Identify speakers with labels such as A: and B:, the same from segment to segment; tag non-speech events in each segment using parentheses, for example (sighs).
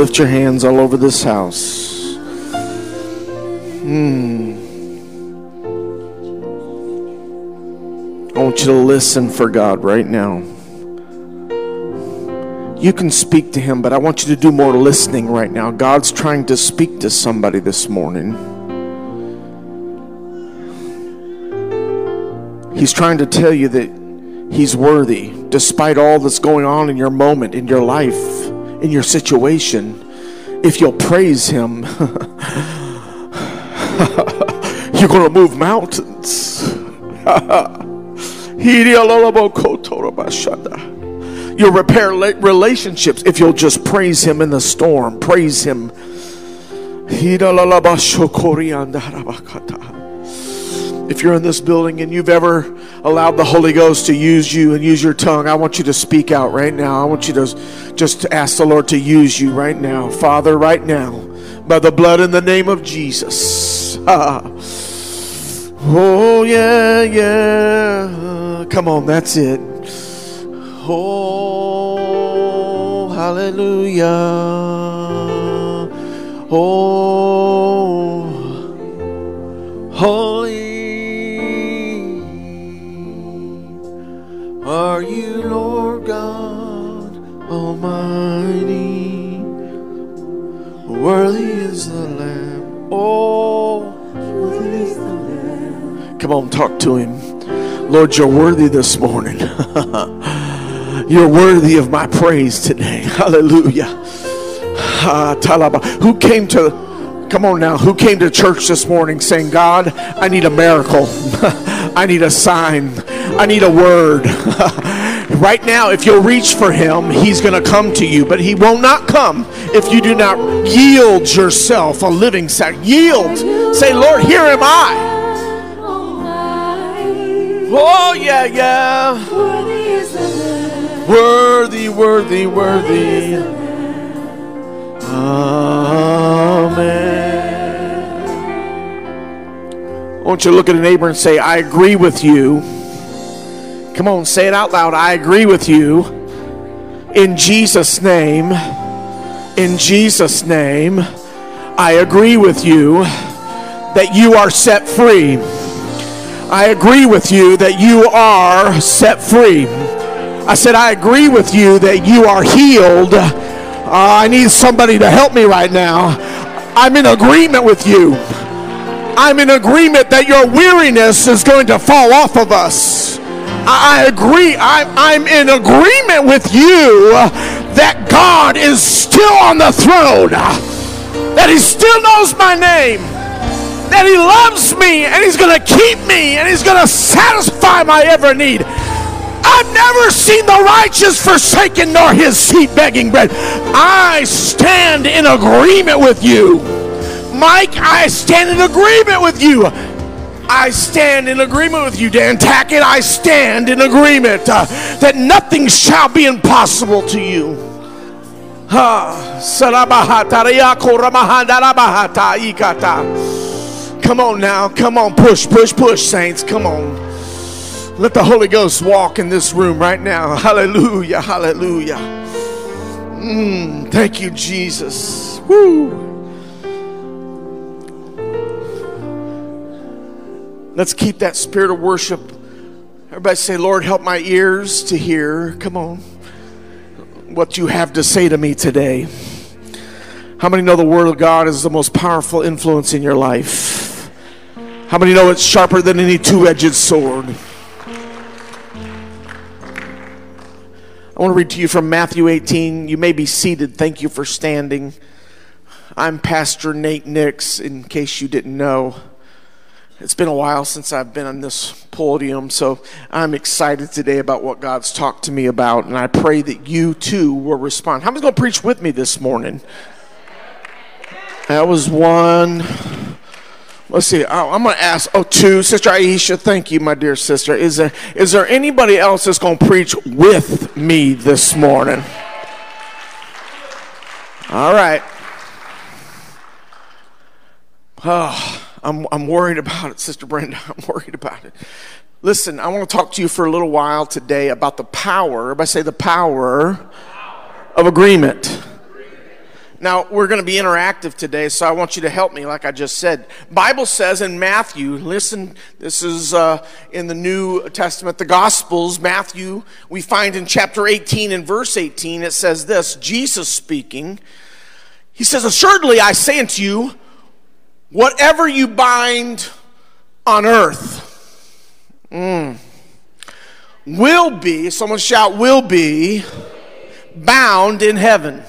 A: Lift your hands all over this house. Hmm. I want you to listen for God right now. You can speak to Him, but I want you to do more listening right now. God's trying to speak to somebody this morning. He's trying to tell you that He's worthy, despite all that's going on in your moment, in your life, in your situation. If you'll praise Him, (laughs) you're going to move mountains. (laughs) You'll repair relationships if you'll just praise Him in the storm. Praise Him. If you're in this building and you've ever allowed the Holy Ghost to use you and use your tongue, I want you to speak out right now. I want you to just ask the Lord to use you right now. Father, right now, by the blood in the name of Jesus. (laughs) oh, yeah, yeah. Come on, that's it. Oh, hallelujah. Oh, holy Worthy is the Lamb. Oh, worthy is the Lamb. Come on, talk to Him. Lord, you're worthy this morning. (laughs) you're worthy of my praise today. (laughs) Hallelujah. Ah, who came to, come on now, who came to church this morning saying, God, I need a miracle. (laughs) I need a sign. I need a word. Right now, if you'll reach for him, he's going to come to you, but he will not come if you do not yield yourself a living sacrifice. Yield. Say, Lord, here am I. Oh, yeah, yeah. Worthy, worthy, worthy. Amen. I want you to look at a neighbor and say, I agree with you. Come on, say it out loud. I agree with you. In Jesus' name, in Jesus' name, I agree with you that you are set free. I agree with you that you are set free. I said, I agree with you that you are healed. Uh, I need somebody to help me right now. I'm in agreement with you. I'm in agreement that your weariness is going to fall off of us. I, I agree. I'm, I'm in agreement with you that God is still on the throne, that He still knows my name that He loves me and He's going to keep me and He's going to satisfy my every need. I've never seen the righteous forsaken nor his seed begging bread. I stand in agreement with you. Mike, I stand in agreement with you. I stand in agreement with you, Dan Tackett. I stand in agreement uh, that nothing shall be impossible to you. Come on now. Come on. Push, push, push, saints. Come on. Let the Holy Ghost walk in this room right now. Hallelujah. Hallelujah. Mm, thank you, Jesus. Woo. Let's keep that spirit of worship. Everybody say, Lord, help my ears to hear. Come on. What you have to say to me today. How many know the Word of God is the most powerful influence in your life? How many know it's sharper than any two edged sword? I want to read to you from Matthew 18. You may be seated. Thank you for standing. I'm Pastor Nate Nix, in case you didn't know. It's been a while since I've been on this podium, so I'm excited today about what God's talked to me about, and I pray that you too will respond. How many's going to preach with me this morning? That was one. Let's see. I'm going to ask. Oh, two. Sister Aisha, thank you, my dear sister. Is there is there anybody else that's going to preach with me this morning? All right. Oh, I'm I'm worried about it, Sister Brenda. (laughs) I'm worried about it. Listen, I want to talk to you for a little while today about the power. Everybody say the power of agreement. Now, we're going to be interactive today, so I want you to help me, like I just said. Bible says in Matthew, listen, this is uh, in the New Testament, the Gospels, Matthew, we find in chapter 18 and verse 18, it says this Jesus speaking, He says, Assuredly I say unto you, whatever you bind on earth mm, will be, someone shout, will be bound in heaven.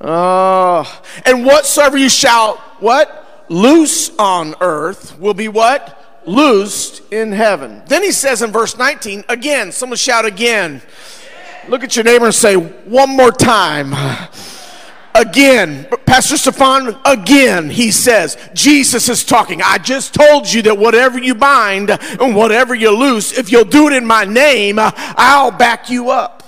A: Uh, and whatsoever you shall, what? Loose on earth will be what? Loosed in heaven. Then he says in verse 19, again, someone shout again. Look at your neighbor and say, one more time. Again, Pastor Stefan, again, he says, Jesus is talking. I just told you that whatever you bind and whatever you loose, if you'll do it in my name, I'll back you up.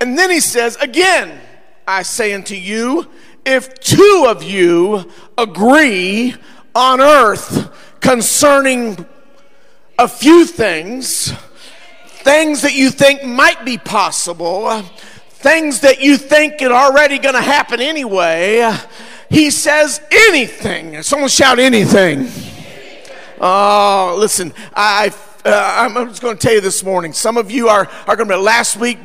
A: And then he says, again, I say unto you, if two of you agree on earth concerning a few things, things that you think might be possible, things that you think are already going to happen anyway, he says anything. Someone shout anything. Oh, listen, I uh, I'm just going to tell you this morning. Some of you are, are going to be, last week,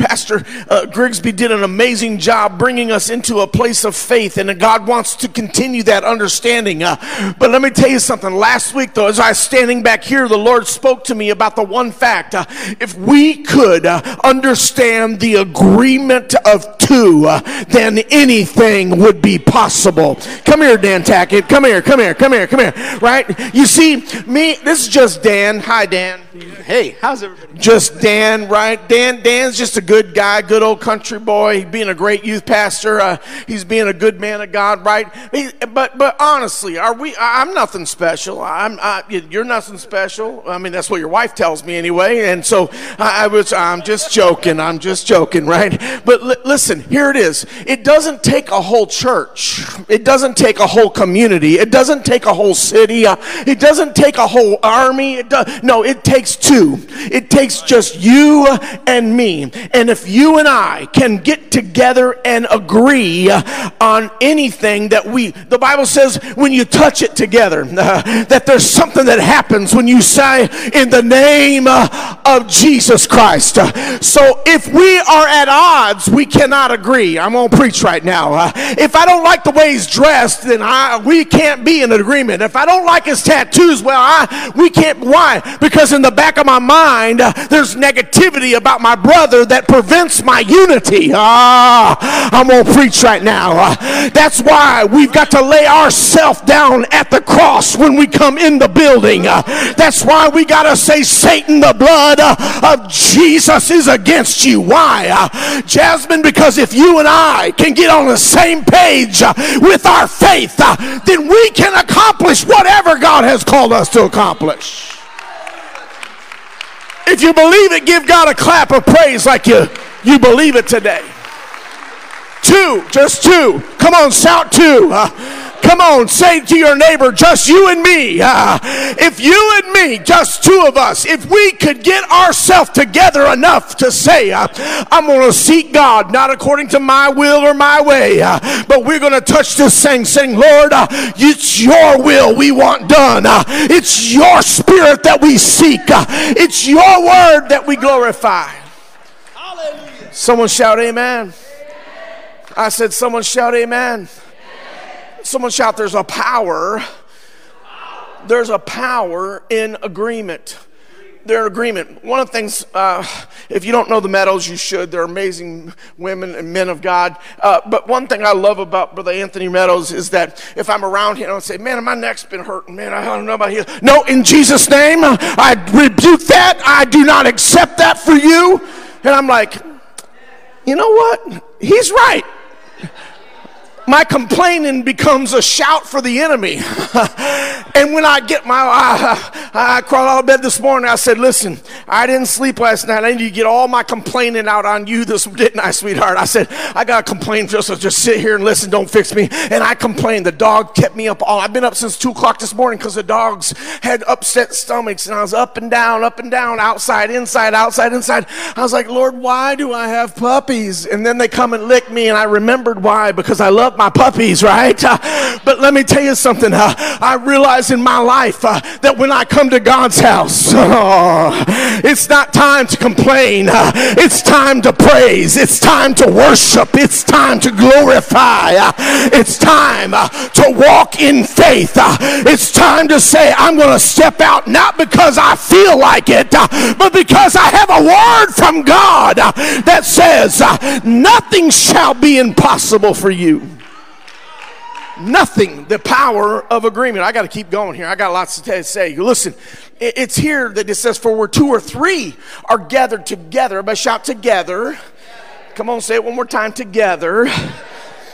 A: Pastor uh, Grigsby did an amazing job bringing us into a place of faith, and God wants to continue that understanding. Uh, but let me tell you something. Last week, though, as I was standing back here, the Lord spoke to me about the one fact. Uh, if we could uh, understand the agreement of two, uh, then anything would be possible. Come here, Dan Tackett. Come here, come here, come here, come here. Right? You see, me, this is just Dan. Hi, Dan.
B: Hey, how's everybody?
A: Just Dan, right? Dan, Dan's just a good guy, good old country boy. Being a great youth pastor, uh, he's being a good man of God, right? He, but, but honestly, are we? I'm nothing special. I'm, I, you're nothing special. I mean, that's what your wife tells me anyway. And so I, I was, I'm just joking. I'm just joking, right? But li- listen, here it is. It doesn't take a whole church. It doesn't take a whole community. It doesn't take a whole city. Uh, it doesn't take a whole army. It does, no, it takes two two. It takes just you and me. And if you and I can get together and agree on anything that we, the Bible says, when you touch it together, uh, (laughs) that there's something that happens when you say, in the name of Jesus Christ. So if we are at odds, we cannot agree. I'm going to preach right now. If I don't like the way he's dressed, then I, we can't be in agreement. If I don't like his tattoos, well, I, we can't. Why? Because in the back of my mind, there's negativity about my brother that prevents my unity. Ah, I'm going to preach right now. Uh, that's why we've got to lay ourselves down at the cross when we come in the building. Uh, that's why we got to say, Satan, the blood uh, of Jesus is against you. Why? Jasmine, because if you and I can get on the same page with our faith, then we can accomplish whatever God has called us to accomplish. If you believe it, give God a clap of praise like you, you believe it today. Two, just two. Come on, shout two. Uh, (laughs) come on, say to your neighbor, just you and me. Uh, if you and me, just two of us, if we could get ourselves together enough to say, uh, I'm going to seek God, not according to my will or my way, uh, but we're going to touch this thing, saying, Lord, it's your will we want done. It's your spirit that we seek. it's your word that we glorify. Hallelujah. Someone shout, Amen. I said, Someone shout, Amen. Someone shout, There's a power. There's a power in agreement. They're in agreement. One of the things, uh, if you don't know the Meadows, you should. They're amazing women and men of God. Uh, but one thing I love about Brother Anthony Meadows is that if I'm around him, I'll say, Man, my neck's been hurting. Man, I don't know about you. No, in Jesus' name, I rebuke that. I do not accept that for you. And I'm like, You know what? He's right. My complaining becomes a shout for the enemy. (laughs) and when I get my, I, I crawled out of bed this morning, I said, listen, I didn't sleep last night. I need to get all my complaining out on you this, (laughs) didn't I, sweetheart? I said, I got to complain just, so just sit here and listen, don't fix me. And I complained. The dog kept me up all, I've been up since two o'clock this morning because the dogs had upset stomachs and I was up and down, up and down, outside, inside, outside, inside. I was like, Lord, why do I have puppies? And then they come and lick me and I remembered why, because I love my puppies, right? Uh, but let me tell you something. Uh, I realize in my life uh, that when I come to God's house, oh, (laughs) it's not time to complain. Uh, it's time to praise. It's time to worship. It's time to glorify. Uh, it's time to walk in faith. it's time to say, I'm going to step out not because I feel like it, but because I have a word from God that says, Nothing shall be impossible for you nothing the power of agreement. I got to keep going here. I got lots to say. You listen, it's here that it says, For where two or three are gathered together, but shout together. Come on, say it one more time together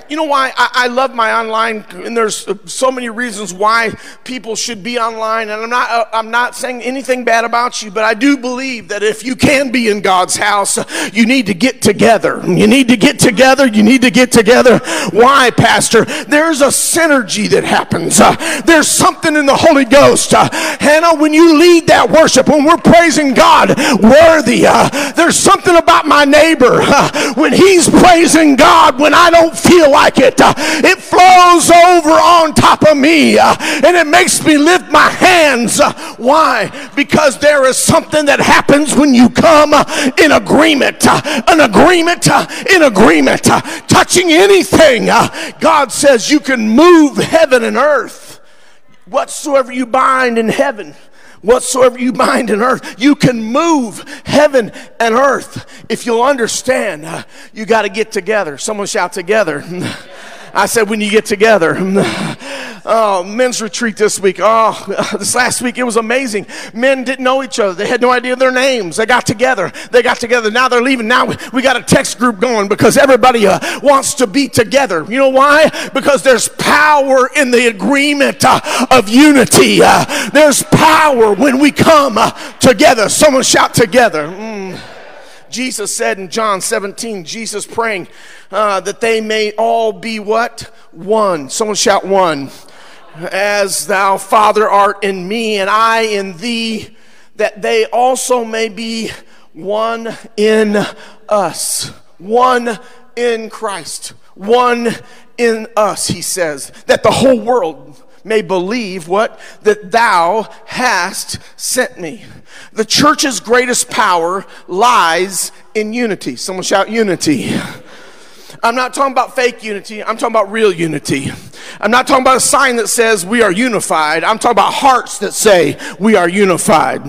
A: you know why I, I, love my online, and there's so many reasons why people should be online. And I'm not, uh, I'm not saying anything bad about you, but I do believe that if you can be in God's house, you need to get together. You need to get together. You need to get together. Why, Pastor? There's a synergy that happens. Uh, there's something in the Holy Ghost. Uh, Hannah, when you lead that worship, when we're praising God worthy, uh, there's something about my neighbor uh, when he's praising God when I don't feel like it. It flows over on top of me and it makes me lift my hands. Why? Because there is something that happens when you come in agreement. An agreement in agreement. Touching anything. God says you can move heaven and earth. Whatsoever you bind in heaven whatsoever you bind in earth. You can move heaven and earth. If you'll understand, uh, you got to get together. Someone shout together. (laughs) I said, when you get together. (laughs) Oh, men's retreat this week. Oh, (laughs) this last week, it was amazing. Men didn't know each other. They had no idea their names. They got together. They got together. Now they're leaving. Now we got a text group going because everybody uh, wants to be together. You know why? Because there's power in the agreement uh, of unity. Uh, there's power when we come uh, together. Someone shout together. Mm. Jesus said in John 17, Jesus praying uh, that they may all be what? One. Someone shout one. As thou, Father, art in me and I in thee, that they also may be one in us. One in Christ. One in us, he says, that the whole world may believe what? That thou hast sent me. The church's greatest power lies in unity. Someone shout unity. I'm not talking about fake unity, I'm talking about real unity. I'm not talking about a sign that says we are unified. I'm talking about hearts that say we are unified.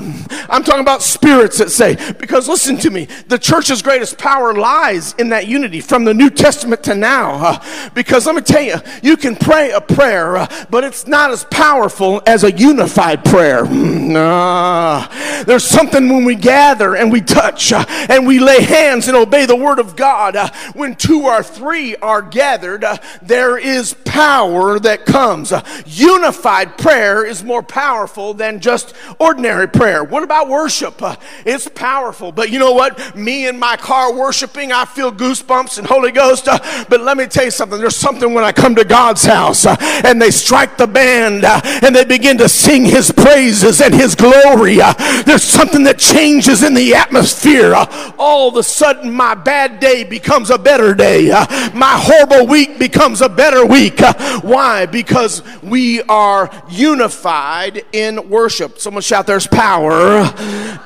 A: I'm talking about spirits that say, because listen to me, the church's greatest power lies in that unity from the New Testament to now. Uh, because let me tell you, you can pray a prayer, uh, but it's not as powerful as a unified prayer. Uh, (laughs) there's something when we gather and we touch uh, and we lay hands and obey the word of God. Uh, when two or three are gathered, uh, there is power that comes. Unified prayer is more powerful than just ordinary prayer. What about worship? Uh, it's powerful, but you know what? Me in my car worshiping, I feel goosebumps and Holy Ghost. Uh, but let me tell you something. There's something when I come to God's house uh, and they strike the band and they begin to sing His praises and His glory. there's something that changes in the atmosphere. all of a sudden, my bad day becomes a better day. My horrible week becomes a better week. Why? Because we are unified in worship. Someone shout, There's power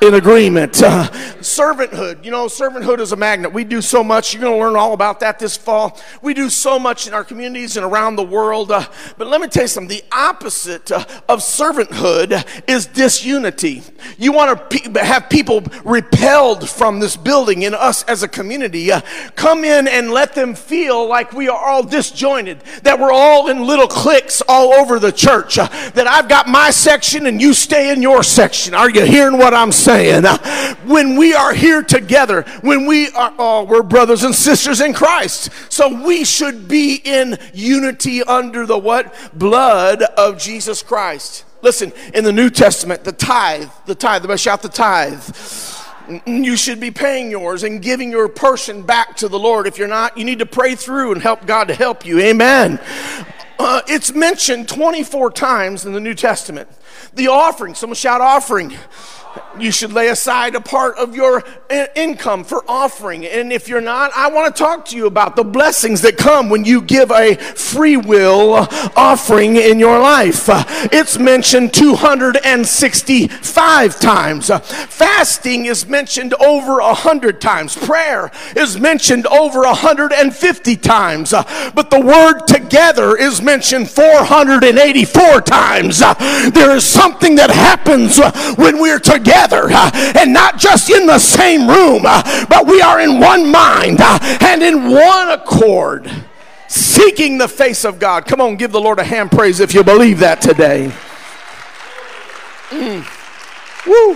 A: in agreement. Uh, servanthood. You know, servanthood is a magnet. We do so much. You're going to learn all about that this fall. We do so much in our communities and around the world. Uh, but let me tell you something the opposite uh, of servanthood is disunity. You want to pe- have people repelled from this building and us as a community. Uh, come in and let them feel like we are all disjointed, that we're all all in little cliques all over the church. Uh, that I've got my section and you stay in your section. Are you hearing what I'm saying? Uh, when we are here together, when we are, oh, we're brothers and sisters in Christ. So we should be in unity under the what? Blood of Jesus Christ. Listen, in the New Testament, the tithe, the tithe, the shout the tithe. You should be paying yours and giving your portion back to the Lord. If you're not, you need to pray through and help God to help you. Amen. Uh, it's mentioned 24 times in the New Testament. The offering, someone shout offering. You should lay aside a part of your income for offering. And if you're not, I want to talk to you about the blessings that come when you give a free will offering in your life. It's mentioned 265 times. Fasting is mentioned over 100 times. Prayer is mentioned over 150 times. But the word together is mentioned 484 times. There is something that happens when we're together together uh, and not just in the same room, uh, but we are in one mind uh, and in one accord, seeking the face of God. Come on, give the Lord a hand praise if you believe that today. Mm. Woo.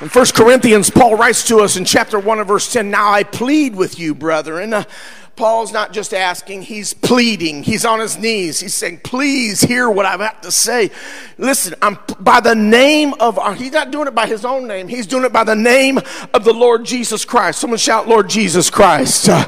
A: In 1 Corinthians, Paul writes to us in chapter 1 and verse 10 Now I plead with you, brethren. Uh, Paul's not just asking, he's pleading. He's on his knees. He's saying, Please hear what I've got to say. Listen, I'm by the name of, our, he's not doing it by his own name, he's doing it by the name of the Lord Jesus Christ. Someone shout, Lord Jesus Christ. Uh,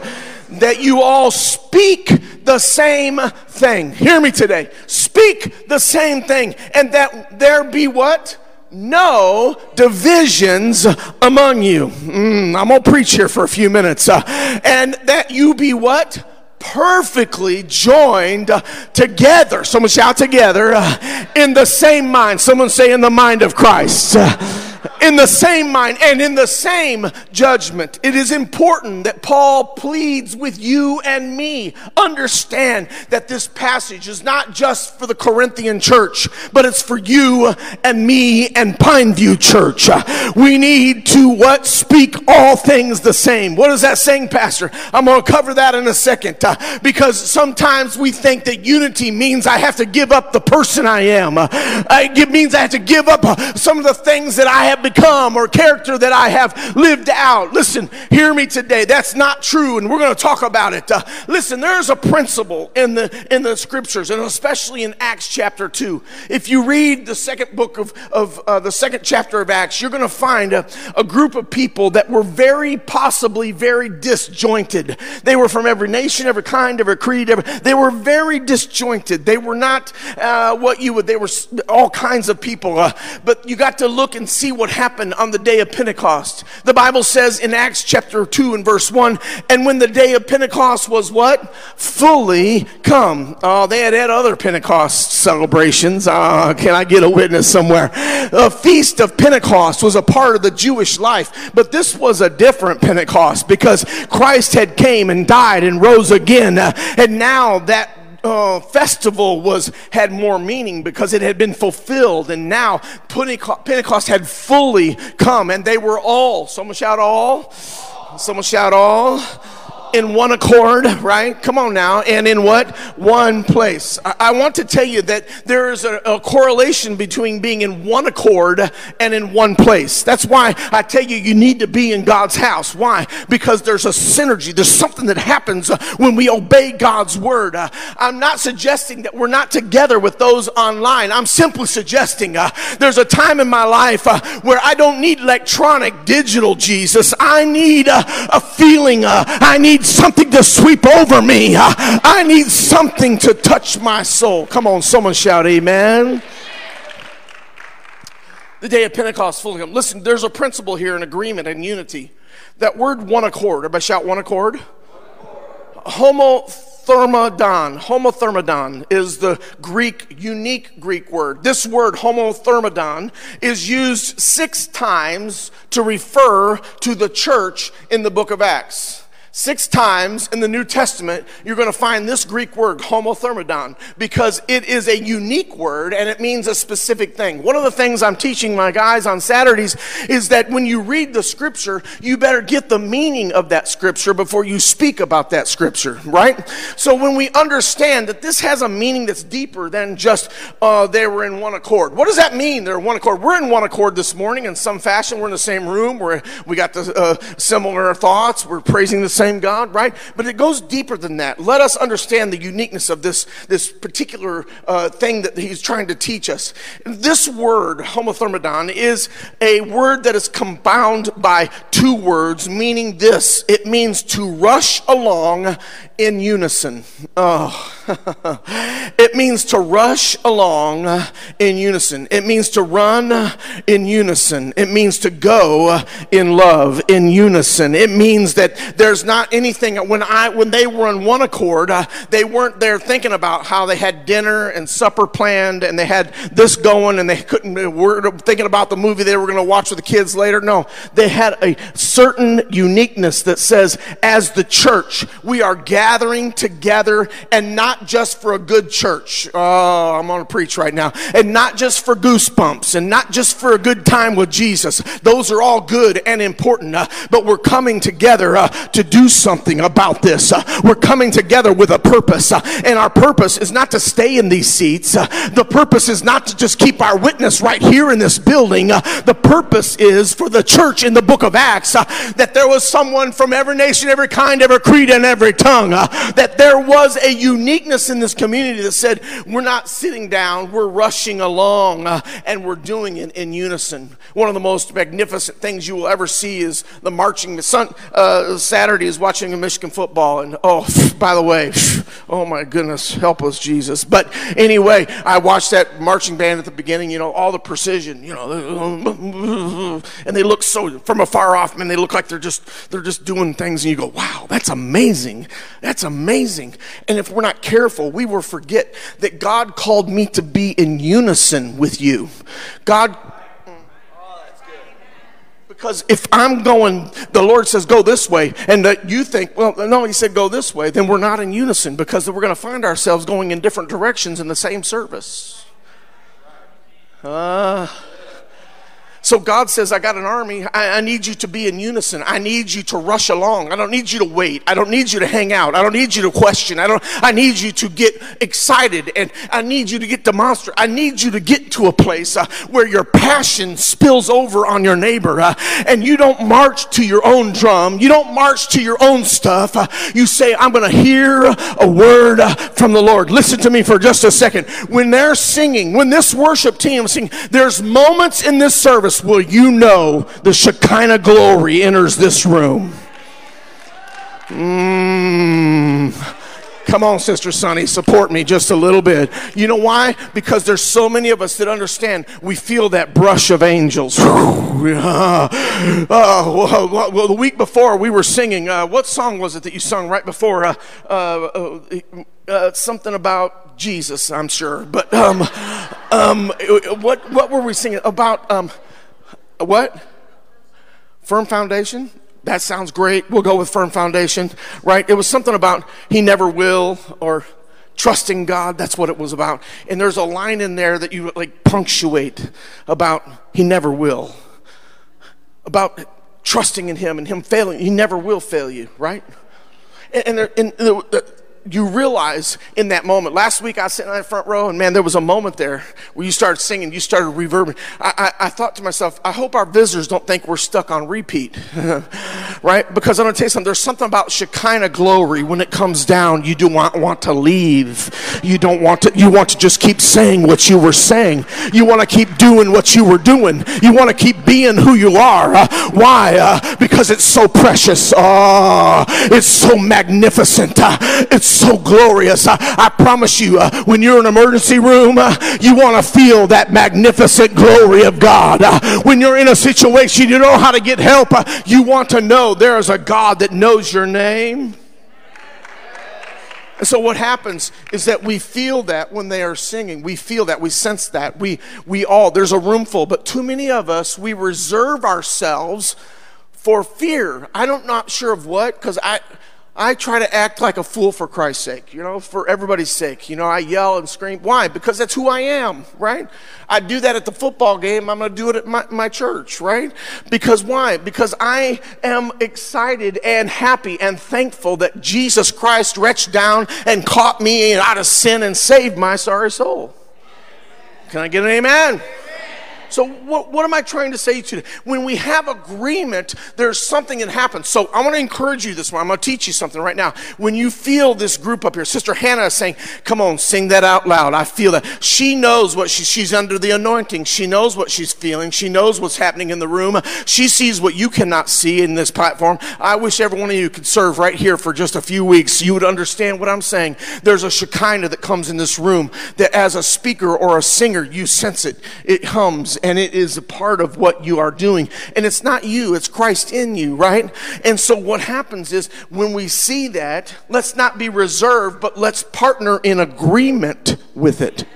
A: that you all speak the same thing. Hear me today. Speak the same thing. And that there be what? No divisions among you. Mm, I'm going to preach here for a few minutes. Uh, and that you be what? Perfectly joined together. Someone shout together uh, in the same mind. Someone say in the mind of Christ. Uh, in the same mind and in the same judgment. It is important that Paul pleads with you and me. Understand that this passage is not just for the Corinthian church, but it's for you and me and Pineview Church. We need to what? Speak all things the same. What is that saying, Pastor? I'm going to cover that in a second uh, because sometimes we think that unity means I have to give up the person I am. Uh, it means I have to give up uh, some of the things that I have become or character that I have lived out. Listen, hear me today. That's not true, and we're going to talk about it. Uh, listen, there's a principle in the in the scriptures, and especially in Acts chapter two. If you read the second book of of uh, the second chapter of Acts, you're going to find a, a group of people that were very possibly very disjointed. They were from every nation, every kind, every creed. Every, they were very disjointed. They were not uh, what you would. They were all kinds of people. Uh, but you got to look and see what happened on the day of Pentecost. The Bible says in Acts chapter 2 and verse 1, and when the day of Pentecost was what? Fully come. Oh, they had had other Pentecost celebrations. Uh, can I get a witness somewhere? The feast of Pentecost was a part of the Jewish life, but this was a different Pentecost because Christ had came and died and rose again. Uh, and now that uh, festival was had more meaning because it had been fulfilled, and now Pentecost had fully come, and they were all. Someone shout all. Someone shout all in one accord, right? Come on now. And in what? One place. I, I want to tell you that there is a, a, correlation between being in one accord and in one place. That's why I tell you, you need to be in God's house. Why? Because there's a synergy. There's something that happens uh, when we obey God's word. Uh, I'm not suggesting that we're not together with those online. I'm simply suggesting uh, there's a time in my life uh, where I don't need electronic, digital Jesus. I need uh, a feeling. Uh, I need something to sweep over me. I need something to touch my soul. Come on, someone shout, Amen. The day of Pentecost fully come. Listen, there's a principle here in agreement and unity. That word one accord. Everybody shout one accord. Homothumadon. Homothumadon is the Greek, unique Greek word. This word, homothumadon, is used six times to refer to the church in the book of Acts. Six times in the New Testament, you're going to find this Greek word, homothumadon, because it is a unique word and it means a specific thing. One of the things I'm teaching my guys on Saturdays is that when you read the scripture, you better get the meaning of that scripture before you speak about that scripture, right? So when we understand that this has a meaning that's deeper than just uh, they were in one accord. What does that mean? They're one accord. We're in one accord this morning in some fashion. We're in the same room. We're, we got the uh, similar thoughts. We're praising the same same God, right? But it goes deeper than that. Let us understand the uniqueness of this, this particular uh, thing that he's trying to teach us. This word, homothumadon, is a word that is compound by two words, meaning this it means to rush along in unison. Oh, (laughs) it means to rush along in unison. It means to run in unison. It means to go in love in unison. It means that there's not anything when I when they were in one accord, uh, they weren't there thinking about how they had dinner and supper planned and they had this going and they couldn't were thinking about the movie they were going to watch with the kids later. No, they had a certain uniqueness that says as the church, we are gathered gathering together and not just for a good church. Oh, I'm going to preach right now. And not just for goosebumps and not just for a good time with Jesus. Those are all good and important. Uh, but we're coming together uh, to do something about this. Uh, we're coming together with a purpose. Uh, and our purpose is not to stay in these seats. Uh, the purpose is not to just keep our witness right here in this building. Uh, the purpose is for the church in the book of Acts that there was someone from every nation, every kind, every creed, and every tongue that there was a uniqueness in this community that said, we're not sitting down, we're rushing along, uh, and we're doing it in unison. One of the most magnificent things you will ever see is the marching. Sun, uh, Saturday is watching a Michigan football, and oh, (laughs) by the way, (sighs) oh my goodness, help us, Jesus. But anyway, I watched that marching band at the beginning, you know, all the precision, you know, (laughs) and they look so, from afar off, man, they look like they're just, they're just doing things, and you go, wow, that's amazing. That's amazing. And if we're not careful, we will forget that God called me to be in unison with you. God because if I'm going, the Lord says go this way, and that you think, well, no, He said go this way, then we're not in unison because we're going to find ourselves going in different directions in the same service. Uh, so God says, I got an army. I, I, need you to be in unison. I need you to rush along. I don't need you to wait. I don't need you to hang out. I don't need you to question. I don't, I need you to get excited and I need you to get demonstrative. I need you to get to a place uh, where your passion spills over on your neighbor uh, and you don't march to your own drum. You don't march to your own stuff. Uh, you say, I'm going to hear a word uh, from the Lord. Listen to me for just a second. When they're singing, when this worship team singing, there's moments in this service will you know the Shekinah glory enters this room. Mm. Come on, Sister Sonny, support me just a little bit. You know why? Because there's so many of us that understand we feel that brush of angels. (laughs) uh, well, the week before we were singing, uh, what song was it that you sung right before? Uh, uh, uh something about Jesus, I'm sure. But um, um, what, what were we singing about? Um, what? Firm foundation? That sounds great. We'll go with firm foundation, right? It was something about he never will or trusting God. That's what it was about. And there's a line in there that you like punctuate about he never will. About trusting in him and him failing. He never will fail you, right? And, and, there, and the, you realize in that moment. Last week I was sitting in that front row, and man, there was a moment there where you started singing, you started reverbing. I, I, I thought to myself, I hope our visitors don't think we're stuck on repeat, (laughs) right? Because I'm to tell you something. There's something about Shekinah glory when it comes down. You do want want to leave. You don't want to. You want to just keep saying what you were saying. You want to keep doing what you were doing. You want to keep being who you are. Uh, why? Uh, because it's so precious. Oh, it's so magnificent. Uh, it's so glorious. I, promise you, uh, when you're in an emergency room, uh, you want to feel that magnificent glory of God. Uh, when you're in a situation you don't know how to get help, you want to know there is a God that knows your name. And so what happens is that we feel that when they are singing. We feel that. We sense that. We, we all, there's a room full. But too many of us, we reserve ourselves for fear. I don't not sure of what because I I try to act like a fool for Christ's sake, you know, for everybody's sake. You know, I yell and scream. Why? Because that's who I am, right? I do that at the football game. I'm going to do it at my, my church, right? Because why? Because I am excited and happy and thankful that Jesus Christ reached down and caught me out of sin and saved my sorry soul. Can I get an amen? So, what, what am I trying to say to you? When we have agreement, there's something that happens. So, I want to encourage you this morning. I'm going to teach you something right now. When you feel this group up here, Sister Hannah is saying, Come on, sing that out loud. I feel that. She knows what she, she's under the anointing. She knows what she's feeling. She knows what's happening in the room. She sees what you cannot see in this platform. I wish every one of you could serve right here for just a few weeks. You would understand what I'm saying. There's a Shekinah that comes in this room that as a speaker or a singer, you sense it. It hums and it is a part of what you are doing. And it's not you, it's Christ in you, right? And so what happens is when we see that, let's not be reserved, but let's partner in agreement with it.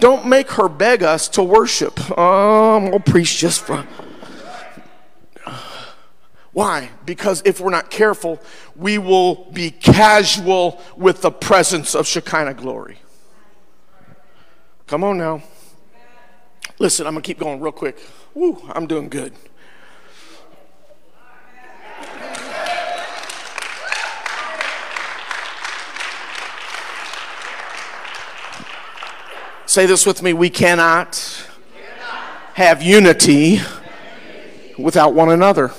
A: Don't make her beg us to worship. Oh, I'm going to preach just for. Why? Because if we're not careful, we will be casual with the presence of Shekinah glory. Come on now. Listen, I'm going to keep going real quick. Woo, I'm doing good. Say this with me we cannot, have unity without one another.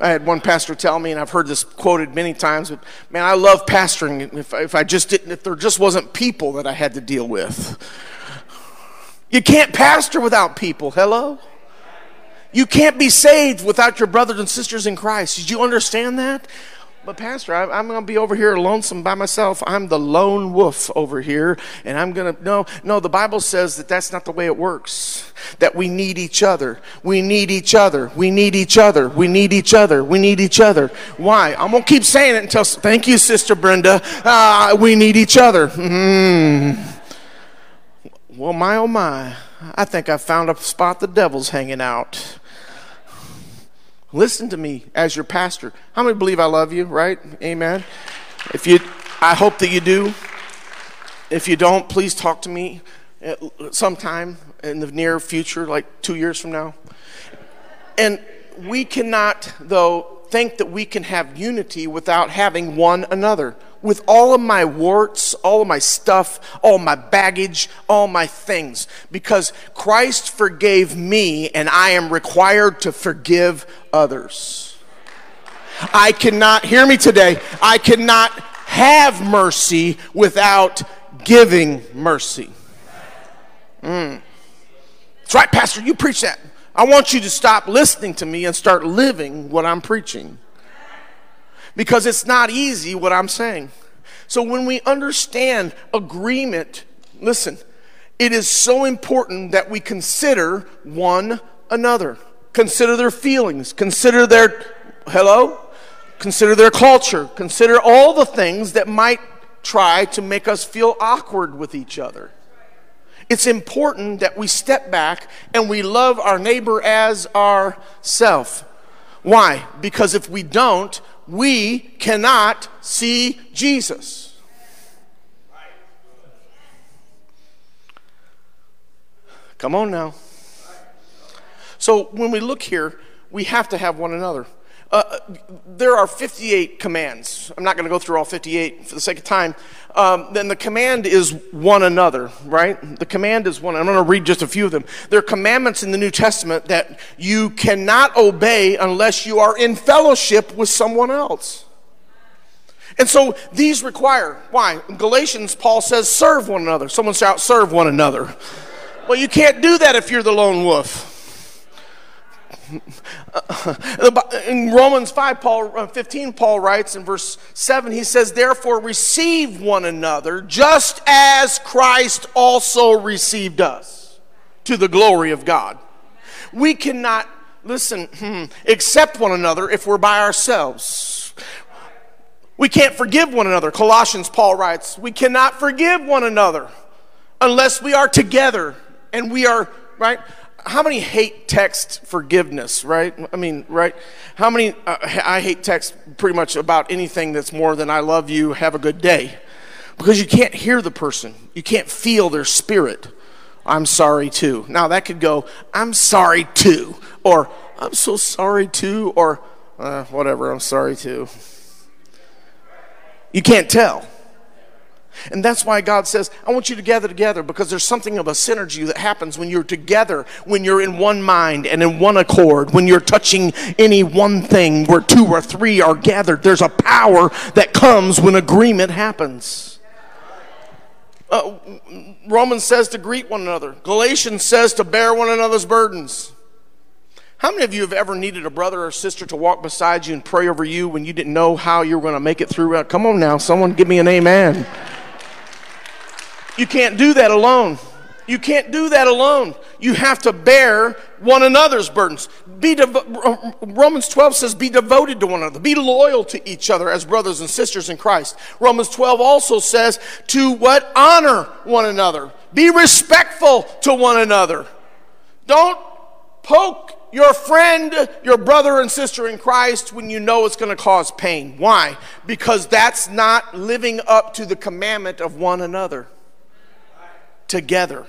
A: I had one pastor tell me, and I've heard this quoted many times, but man, I love pastoring. If, if I just didn't, if there just wasn't people that I had to deal with. You can't pastor without people. Hello? You can't be saved without your brothers and sisters in Christ. Did you understand that? But, Pastor, I, am going to be over here lonesome by myself. I'm the lone wolf over here, and I'm going to. No, no, the Bible says that that's not the way it works. That we need each other. We need each other. We need each other. We need each other. We need each other. Why? I'm going to keep saying it until. Thank you, Sister Brenda. Uh, we need each other. Mm. Well, my oh my, I think I found a spot the devil's hanging out. Listen to me as your pastor. How many believe I love you, right? Amen. If you I hope that you do. If you don't, please talk to me eh, sometime in the near future, like 2 years from now. And we cannot though think that we can have unity without having one another with all of my warts, all of my stuff, all my baggage, all my things, because Christ forgave me and I am required to forgive others. I cannot, hear me today, I cannot have mercy without giving mercy. Mm. That's right, Pastor, you preach that. I want you to stop listening to me and start living what I'm preaching because it's not easy what I'm saying. So when we understand agreement, listen, it is so important that we consider one another. Consider their feelings, consider their, hello? Consider their culture, consider all the things that might try to make us feel awkward with each other. It's important that we step back and we love our neighbor as ourself. Why? Because if we don't, we cannot see Jesus. Come on now. So when we look here, we have to have one another. Uh, there are 58 commands. I'm not going to go through all 58 for the sake of time. Um, then the command is one another, right? The command is one. I'm going to read just a few of them. There are commandments in the New Testament that you cannot obey unless you are in fellowship with someone else. And so these require, why? In Galatians, Paul says, serve one another. Someone shout, serve one another. Well, you can't do that if you're the lone wolf. (laughs) In Romans 5, Paul, uh, 15, Paul writes in verse 7, he says, Therefore receive one another, just as Christ also received us, to the glory of God. We cannot, listen, (laughs) accept one another if we're by ourselves. We can't forgive one another. Colossians, Paul writes, We cannot forgive one another unless we are together and we are, right? How many hate text forgiveness, right? I mean, right? How many, uh, I hate text pretty much about anything that's more than I love you, have a good day. Because you can't hear the person, you can't feel their spirit. I'm sorry too. Now that could go, I'm sorry too, or I'm so sorry too, or uh, whatever, I'm sorry too. You can't tell. And that's why God says, I want you to gather together because there's something of a synergy that happens when you're together, when you're in one mind and in one accord, when you're touching any one thing where two or three are gathered. There's a power that comes when agreement happens. Uh, Romans says to greet one another, Galatians says to bear one another's burdens. How many of you have ever needed a brother or sister to walk beside you and pray over you when you didn't know how you were going to make it through? Come on now, someone give me an amen. You can't do that alone. You can't do that alone. You have to bear one another's burdens. Be Romans 12 says, be devoted to one another. Be loyal to each other as brothers and sisters in Christ. Romans 12 also says to what? Honor one another. Be respectful to one another. Don't poke your friend, your brother and sister in Christ when you know it's going to cause pain. Why? Because that's not living up to the commandment of one another together.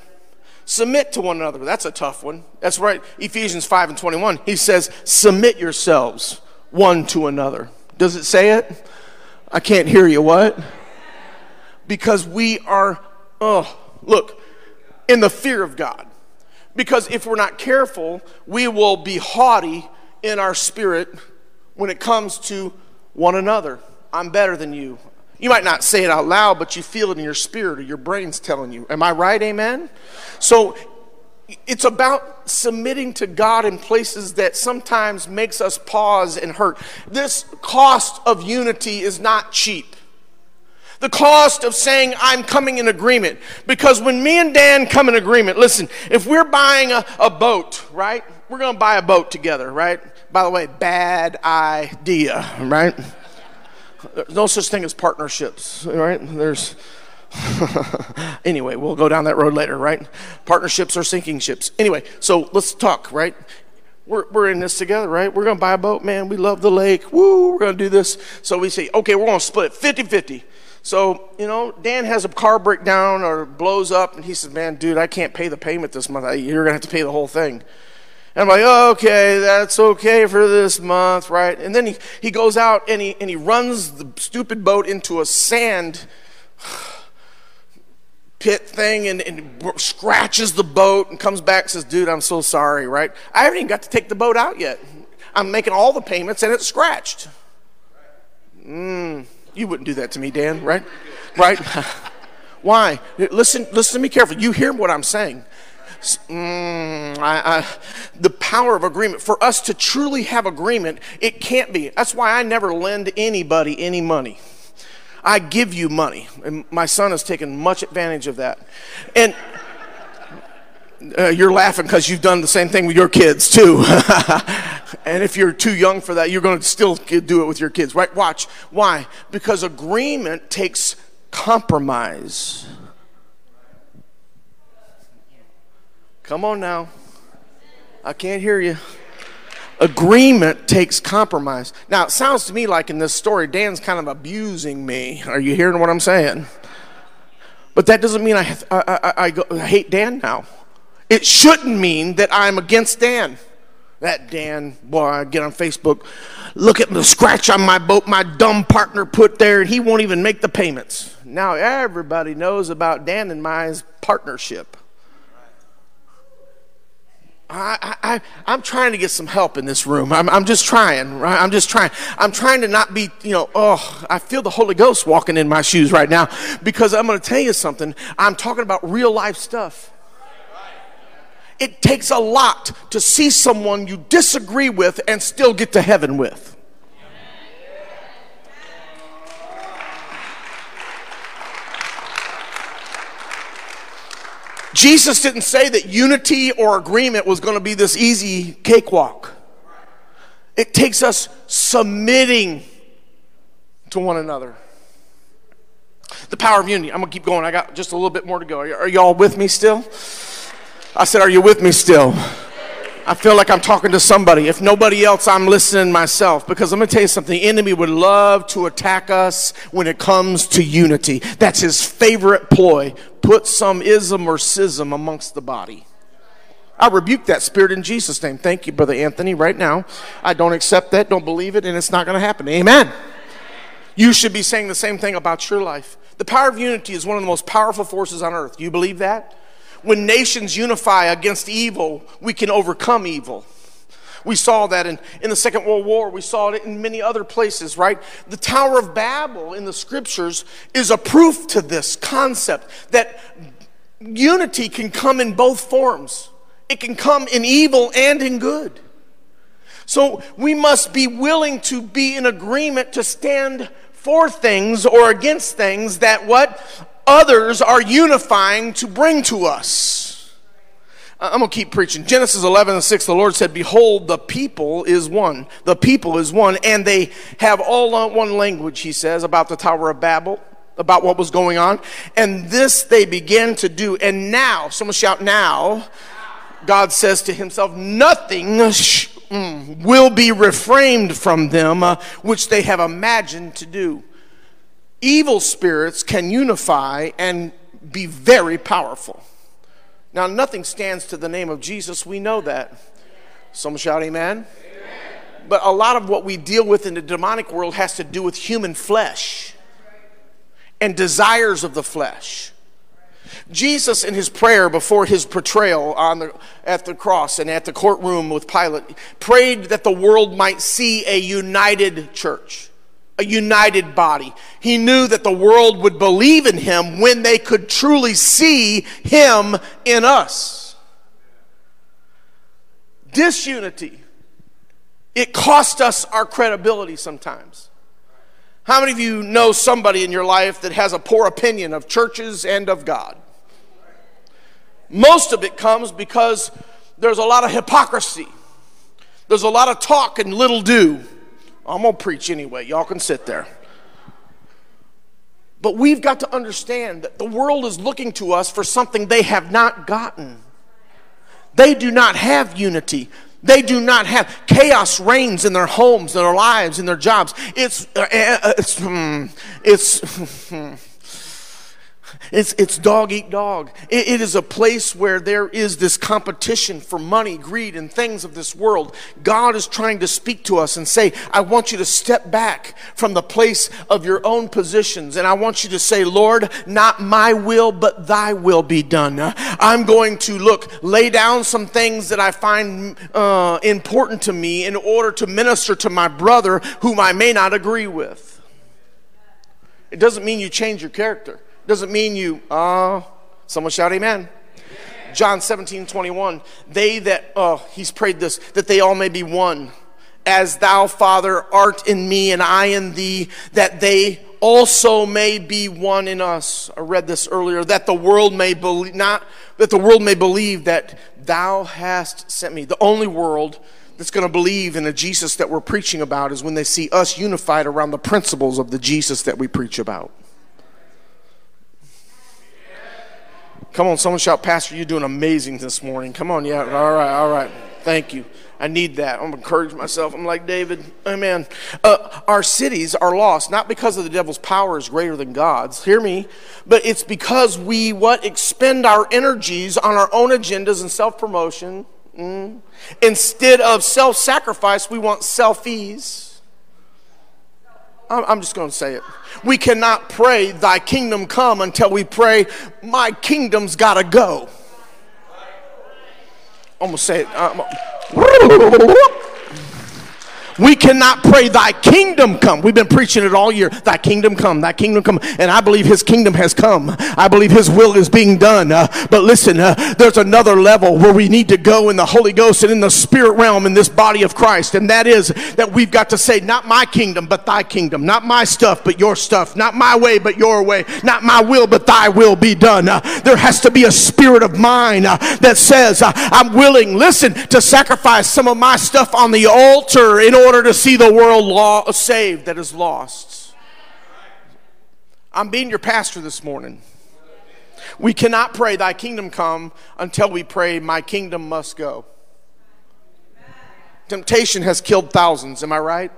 A: Submit to one another. That's a tough one. That's right. Ephesians 5 and 21. He says, Submit yourselves one to another. Does it say it? I can't hear you. What? Because we are, oh, look, in the fear of God. Because if we're not careful, we will be haughty in our spirit when it comes to one another. I'm better than you. You might not say it out loud, but you feel it in your spirit or your brain's telling you. Am I right? Amen? So it's about submitting to God in places that sometimes makes us pause and hurt. This cost of unity is not cheap. The cost of saying, I'm coming in agreement. Because when me and Dan come in agreement, listen, if we're buying a, a boat, right? We're going to buy a boat together, right? By the way, bad idea, right? There's no such thing as partnerships, right? There's (laughs) anyway, we'll go down that road later, right? Partnerships are sinking ships. Anyway, so let's talk, right? We're, we're in this together, right? We're going to buy a boat, man. We love the lake. Woo, we're going to do this. So we say, okay, we're going to split 50 50. So, you know, Dan has a car breakdown or blows up, and he says, man, dude, I can't pay the payment this month. You're going to have to pay the whole thing. And I'm like, oh, okay, that's okay for this month, right? And then he, he goes out and he, and he runs the stupid boat into a sand pit thing and, and scratches the boat and comes back and says, dude, I'm so sorry, right? I haven't even got to take the boat out yet. I'm making all the payments and it's scratched. Mm, you wouldn't do that to me, Dan, right? Right? (laughs) Why? Listen, listen to me carefully. You hear what I'm saying. Mm, I, I, the power of agreement. For us to truly have agreement, it can't be. That's why I never lend anybody any money. I give you money. And my son has taken much advantage of that. And uh, you're laughing because you've done the same thing with your kids too. (laughs) and if you're too young for that, you're going to still do it with your kids, right? Watch. Why? Because agreement takes compromise. Come on now. I can't hear you. Agreement takes compromise. Now, it sounds to me like in this story, Dan's kind of abusing me. Are you hearing what I'm saying? But that doesn't mean I, I, I, I, go, I hate Dan now. It shouldn't mean that I'm against Dan. That Dan, boy, I get on Facebook, look at the scratch on my boat my dumb partner put there, and he won't even make the payments. Now everybody knows about Dan and my partnership. I, I, I'm trying to get some help in this room. I'm, I'm just trying, right? I'm just trying. I'm trying to not be, you know, oh, I feel the Holy Ghost walking in my shoes right now because I'm going to tell you something. I'm talking about real life stuff. It takes a lot to see someone you disagree with and still get to heaven with. Jesus didn't say that unity or agreement was going to be this easy cakewalk. It takes us submitting to one another. The power of unity. I'm going to keep going. I got just a little bit more to go. Are, y- are y'all with me still? I said, Are you with me still? I feel like I'm talking to somebody. If nobody else, I'm listening myself. Because I'm going to tell you something. The enemy would love to attack us when it comes to unity. That's his favorite ploy. Put some ism or schism amongst the body. I rebuke that spirit in Jesus' name. Thank you, Brother Anthony, right now. I don't accept that, don't believe it, and it's not going to happen. Amen. You should be saying the same thing about your life. The power of unity is one of the most powerful forces on earth. You believe that? When nations unify against evil, we can overcome evil. We saw that in, in the Second World War. We saw it in many other places, right? The Tower of Babel in the scriptures is a proof to this concept that unity can come in both forms. It can come in evil and in good. So we must be willing to be in agreement to stand for things or against things that what others are unifying to bring to us. I'm going to keep preaching. Genesis 11 and 6, the Lord said, Behold, the people is one. The people is one, and they have all one language, he says, about the Tower of Babel about what was going on. And this they began to do. And now, someone shout, now, God says to himself, Nothing mm, will be refrained from them uh, which they have imagined to do. Evil spirits can unify and be very powerful. Now, nothing stands to the name of Jesus. We know that. Someone shout, Amen. amen. But a lot of what we deal with in the demonic world has to do with human flesh and desires of the flesh. Jesus, in his prayer before his portrayal on the, at the cross and at the courtroom with Pilate, prayed that the world might see a united church, a united body. He knew that the world would believe in him when they could truly see him in us. Disunity, it cost us our credibility sometimes. How many of you know somebody in your life that has a poor opinion of churches and of God? Most of it comes because there's a lot of hypocrisy. There's a lot of talk and little do. I'm going to preach anyway. Y'all can sit there. But we've got to understand that the world is looking to us for something they have not gotten. They do not have unity. They do not have chaos reigns in their homes, in their lives, in their jobs. It's uh, uh it's hmm, it's (laughs) hmm. It's, it's dog eat dog. It, it is a place where there is this competition for money, greed, and things of this world. God is trying to speak to us and say, I want you to step back from the place of your own positions. And I want you to say, Lord, not my will, but thy will be done. I'm going to look, lay down some things that I find uh, important to me in order to minister to my brother whom I may not agree with. It doesn't mean you change your character doesn't mean you, uh, someone shout amen. amen. John 17, 21. They that, oh, he's prayed this, that they all may be one. As thou, Father, art in me and I in thee, that they also may be one in us. I read this earlier, that the world may believe, not that the world may believe that thou hast sent me. The only world that's going to believe in the Jesus that we're preaching about is when they see us unified around the principles of the Jesus that we preach about. Come on, someone shout, Pastor, you're doing amazing this morning. Come on, yeah, all right, all right. Thank you. I need that. I'm encourage myself. I'm like David. Amen. Uh, our cities are lost not because of the devil's power is greater than God's. Hear me, but it's because we what expend our energies on our own agendas and self promotion. Mm. Instead of self sacrifice, we want selfies. I'm just going to say it. We cannot pray, Thy kingdom come, until we pray, My kingdom's got to go. I'm going to say it. We cannot pray, Thy kingdom come. We've been preaching it all year. Thy kingdom come, Thy kingdom come. And I believe His kingdom has come. I believe His will is being done. Uh, but listen, uh, there's another level where we need to go in the Holy Ghost and in the spirit realm in this body of Christ. And that is that we've got to say, Not my kingdom, but Thy kingdom. Not my stuff, but your stuff. Not my way, but your way. Not my will, but Thy will be done. Uh, there has to be a spirit of mine uh, that says, uh, I'm willing, listen, to sacrifice some of my stuff on the altar in order order to see the world law, saved that is lost. I'm being your pastor this morning. We cannot pray, Thy kingdom come, until we pray, My kingdom must go. Temptation has killed thousands, am I right?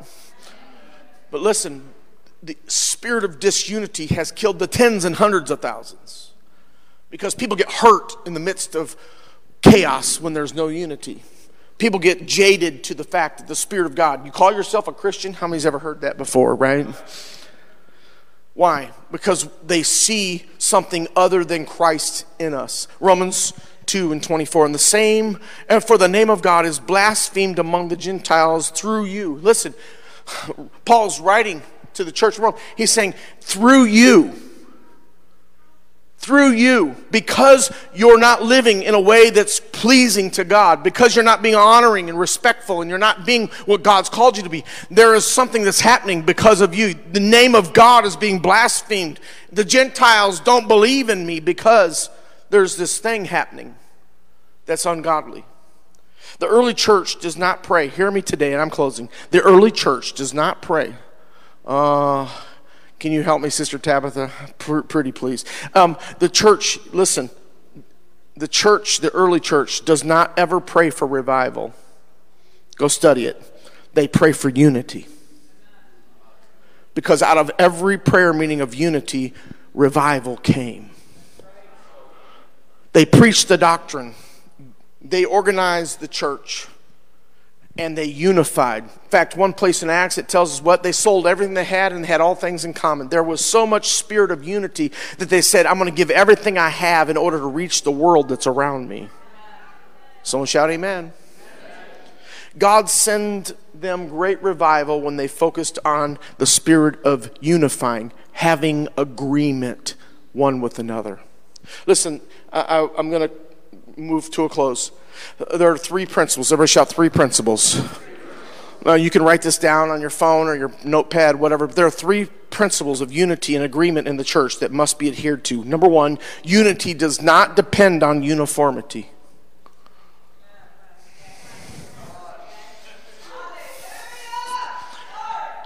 A: But listen, the spirit of disunity has killed the tens and hundreds of thousands because people get hurt in the midst of chaos when there's no unity. People get jaded to the fact that the Spirit of God, you call yourself a Christian? How many's ever heard that before, right? Why? Because they see something other than Christ in us. Romans 2 and 24. And the same, and for the name of God is blasphemed among the Gentiles through you. Listen, (sighs) Paul's writing to the church of Rome. He's saying, through you, through you, because you're not living in a way that's pleasing to God, because you're not being honoring and respectful, and you're not being what God's called you to be, there is something that's happening because of you. The name of God is being blasphemed. The Gentiles don't believe in me because there's this thing happening that's ungodly. The early church does not pray. Hear me today, and I'm closing. The early church does not pray. Uh, can you help me, Sister Tabitha? pretty please. Um, the church, listen, the church, the early church, does not ever pray for revival. Go study it. They pray for unity. Because out of every prayer meeting of unity, revival came. They preached the doctrine, they organized the church, and they unified. In fact, one place in Acts it tells us what? They sold everything they had and had all things in common. There was so much spirit of unity that they said, I'm going to give everything I have in order to reach the world that's around me. Someone shout, Amen. God sent them great revival when they focused on the spirit of unifying, having agreement one with another. Listen, I, am going to move to a close. There are three principles. Everybody shout three principles. Now, you can write this down on your phone or your notepad, whatever. There are three principles of unity and agreement in the church that must be adhered to. Number one, unity does not depend on uniformity.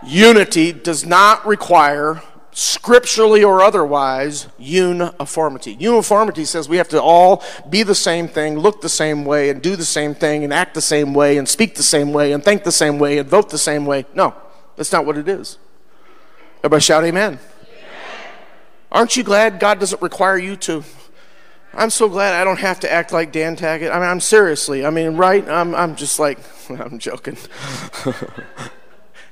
A: Unity does not require scripturally or otherwise, uniformity. Uniformity says we have to all be the same thing, look the same way, and do the same thing, and act the same way, and speak the same way, and think the same way, and vote the same way. No, that's not what it is. Everybody shout amen. amen. Aren't you glad God doesn't require you to? I'm so glad I don't have to act like Dan Taggett. I mean, I'm seriously, I mean, right? I'm, I'm just like, (laughs) I'm joking. (laughs)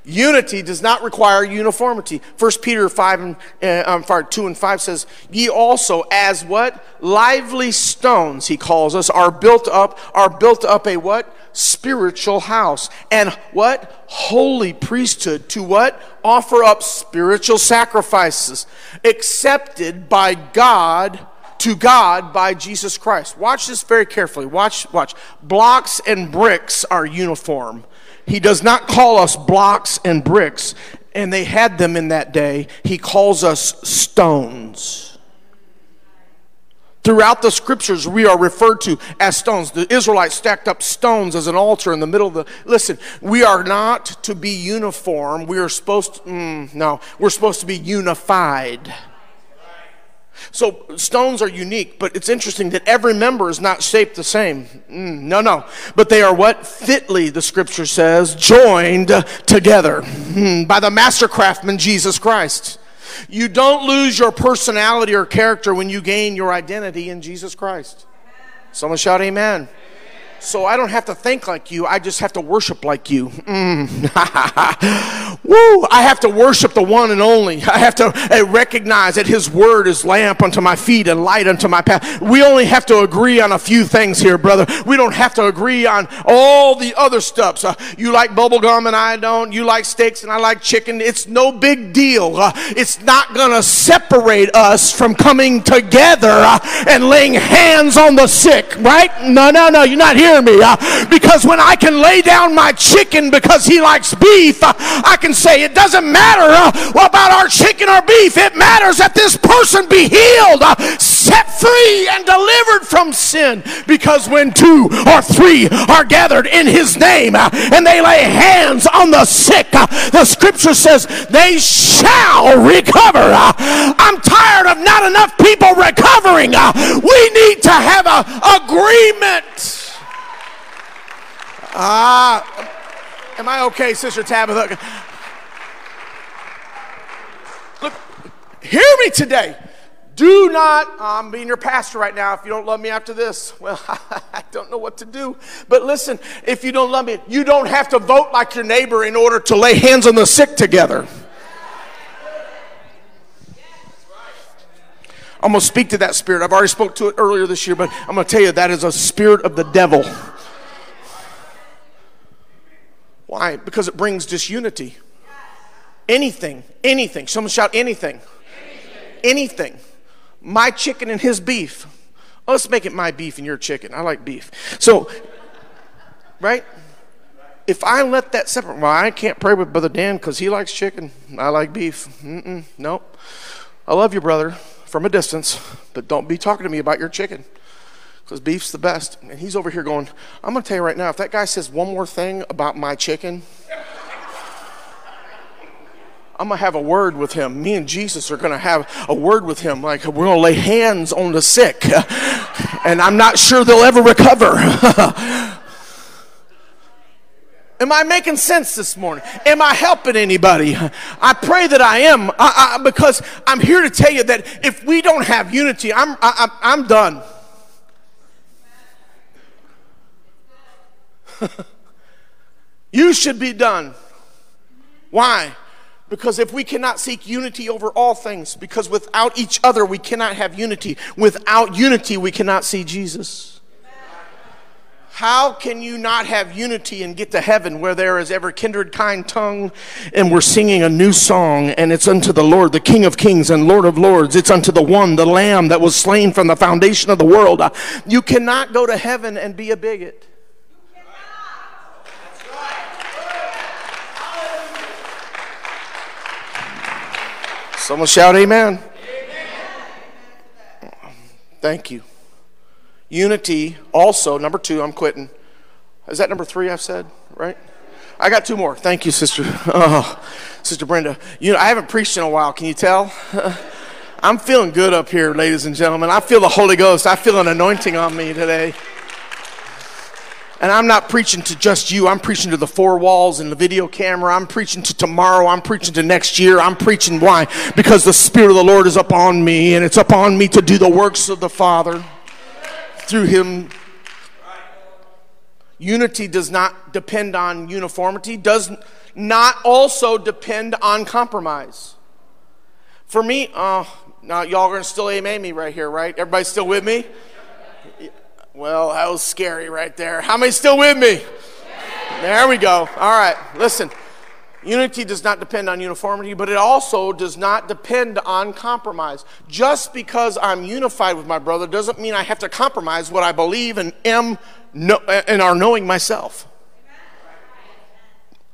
A: Unity does not require uniformity. 1 Peter 5 and, uh, um, 2 and 5 says, Ye also, as what? Lively stones, he calls us, are built up, are built up a what? Spiritual house. And what? Holy priesthood. To what? Offer up spiritual sacrifices accepted by God to God by Jesus Christ. Watch this very carefully. Watch, watch. Blocks and bricks are uniform he does not call us blocks and bricks, and they had them in that day. He calls us stones. Throughout the scriptures, we are referred to as stones. The Israelites stacked up stones as an altar in the middle of the. Listen, we are not to be uniform. We are supposed to, mm, no, we're supposed to be unified. So stones are unique, but it's interesting that every member is not shaped the same. Mm, no, no. But they are what? Fitly, the scripture says, joined together mm, by the master craftsman, Jesus Christ. You don't lose your personality or character when you gain your identity in Jesus Christ. Someone shout, Amen. So I don't have to think like you. I just have to worship like you. Mm. (laughs) Woo! I have to worship the one and only. I have to uh, recognize that His word is lamp unto my feet and light unto my path. We only have to agree on a few things here, brother. We don't have to agree on all the other stuff. Uh, you like bubble gum and I don't. You like steaks and I like chicken. It's no big deal. Uh, it's not going to separate us from coming together uh, and laying hands on the sick, right? No, no, no. You're not here hear me. Uh, because when I can lay down my chicken because he likes beef, uh, I can say it doesn't matter uh, about our chicken or beef. It matters that this person be healed, set free, and delivered from sin. Because when two or three are gathered in his name and they lay hands on the sick, the scripture says they shall recover. I'm tired of not enough people recovering. we need to have an agreement. Ah, Am I okay, Sister Tabitha? Look, hear me today. Do not, I'm being your pastor right now. If you don't love me after this, well, (laughs) I don't know what to do. But listen, if you don't love me, you don't have to vote like your neighbor in order to lay hands on the sick together. I'm going to speak to that spirit. I've already spoke to it earlier this year, but I'm going to tell you that is a spirit of the devil. Why? Because it brings disunity. Anything, anything. Someone shout anything. Anything. My chicken and his beef. Oh, let's make it my beef and your chicken. I like beef. So, right? If I let that separate, well, I can't pray with Brother Dan because he likes chicken. I like beef. Mm-mm, nope. I love you, brother from a distance, but don't be talking to me about your chicken because beef's the best. And he's over here going, I'm going to tell you right now, if that guy says one more thing about my chicken, I'm going to have a word with him. Me and Jesus are going to have a word with him. Like, we're going to lay hands on the sick, (laughs) and I'm not sure they'll ever recover. (laughs) Am I making sense this morning? Am I helping anybody? I pray that I am I, I, because I'm here to tell you that if we don't have unity, I'm, I, I'm done. (laughs) you should be done. Why? Because if we cannot seek unity over all things, because without each other we cannot have unity. Without unity we cannot see Jesus. How can you not have unity and get to heaven where there is every kindred, kind tongue and we're singing a new song and it's unto the Lord, the King of kings and Lord of lords. It's unto the one, the Lamb that was slain from the foundation of the world. You cannot go to heaven and be a bigot. Someone shout amen. amen. Thank you. Unity also, number two, I'm quitting. Is that number three I've said, right? I got two more. Thank you, sister. (laughs) Oh, sister Brenda. You know, I haven't preached in a while. Can you tell? (laughs) I'm feeling good up here, ladies and gentlemen. I feel the Holy Ghost. I feel an anointing on me today. And I'm not preaching to just you. I'm preaching to the four walls and the video camera. I'm preaching to tomorrow. I'm preaching to next year. I'm preaching why? Because the Spirit of the Lord is upon me, and it's upon me to do the works of the Father through him. Unity does not depend on uniformity, does not also depend on compromise. For me, uh, now y'all are going to still amen me right here, right? Everybody still with me? Well, that was scary right there. How many still with me? There we go. All right, listen. Unity does not depend on uniformity, but it also does not depend on compromise. Just because I'm unified with my brother doesn't mean I have to compromise what I believe and am no, and are knowing myself.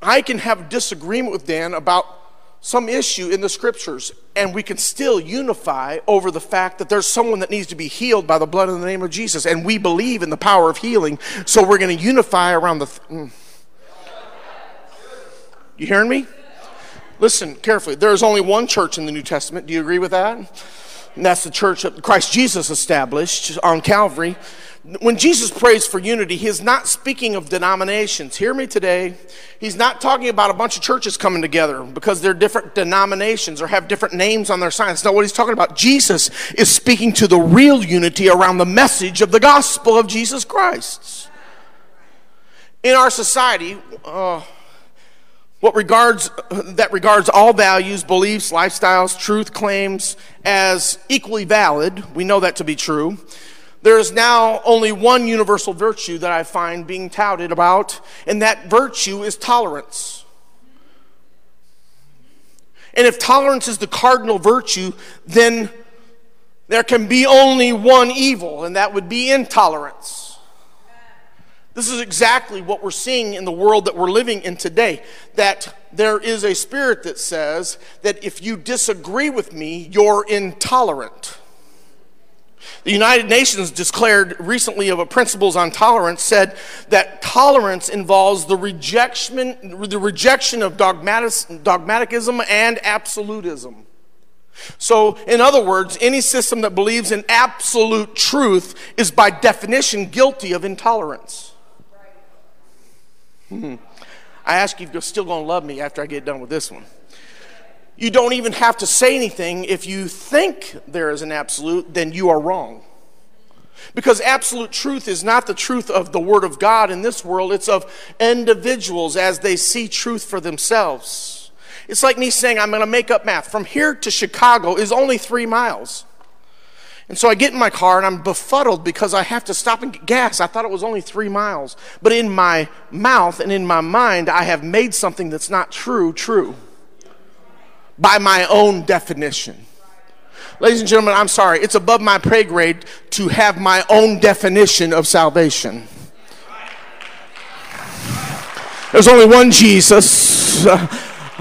A: I can have disagreement with Dan about some issue in the scriptures, and we can still unify over the fact that there's someone that needs to be healed by the blood in the name of Jesus, and we believe in the power of healing, so we're going to unify around the. Th- mm. You hearing me? Listen carefully. There is only one church in the New Testament. Do you agree with that? And that's the church that Christ Jesus established on Calvary. When Jesus prays for unity, he is not speaking of denominations. Hear me today. He's not talking about a bunch of churches coming together because they're different denominations or have different names on their signs. Not what he's talking about. Jesus is speaking to the real unity around the message of the gospel of Jesus Christ. In our society, uh, what regards that regards all values, beliefs, lifestyles, truth claims as equally valid. We know that to be true. There is now only one universal virtue that I find being touted about, and that virtue is tolerance. And if tolerance is the cardinal virtue, then there can be only one evil, and that would be intolerance. This is exactly what we're seeing in the world that we're living in today. That there is a spirit that says that if you disagree with me, you're intolerant. The United Nations declared recently of a principles on tolerance said that tolerance involves the rejection, the rejection of dogmatic, dogmaticism and absolutism. So, in other words, any system that believes in absolute truth is by definition guilty of intolerance. I I ask you if you're still going to love me after I get done with this one. You don't even have to say anything. If you think there is an absolute, then you are wrong. Because absolute truth is not the truth of the Word of God in this world, it's of individuals as they see truth for themselves. It's like me saying, I'm going to make up math. From here to Chicago is only three miles. And so I get in my car and I'm befuddled because I have to stop and get gas. I thought it was only three miles. But in my mouth and in my mind, I have made something that's not true, true. By my own definition. Ladies and gentlemen, I'm sorry. It's above my pay grade to have my own definition of salvation. There's only one Jesus.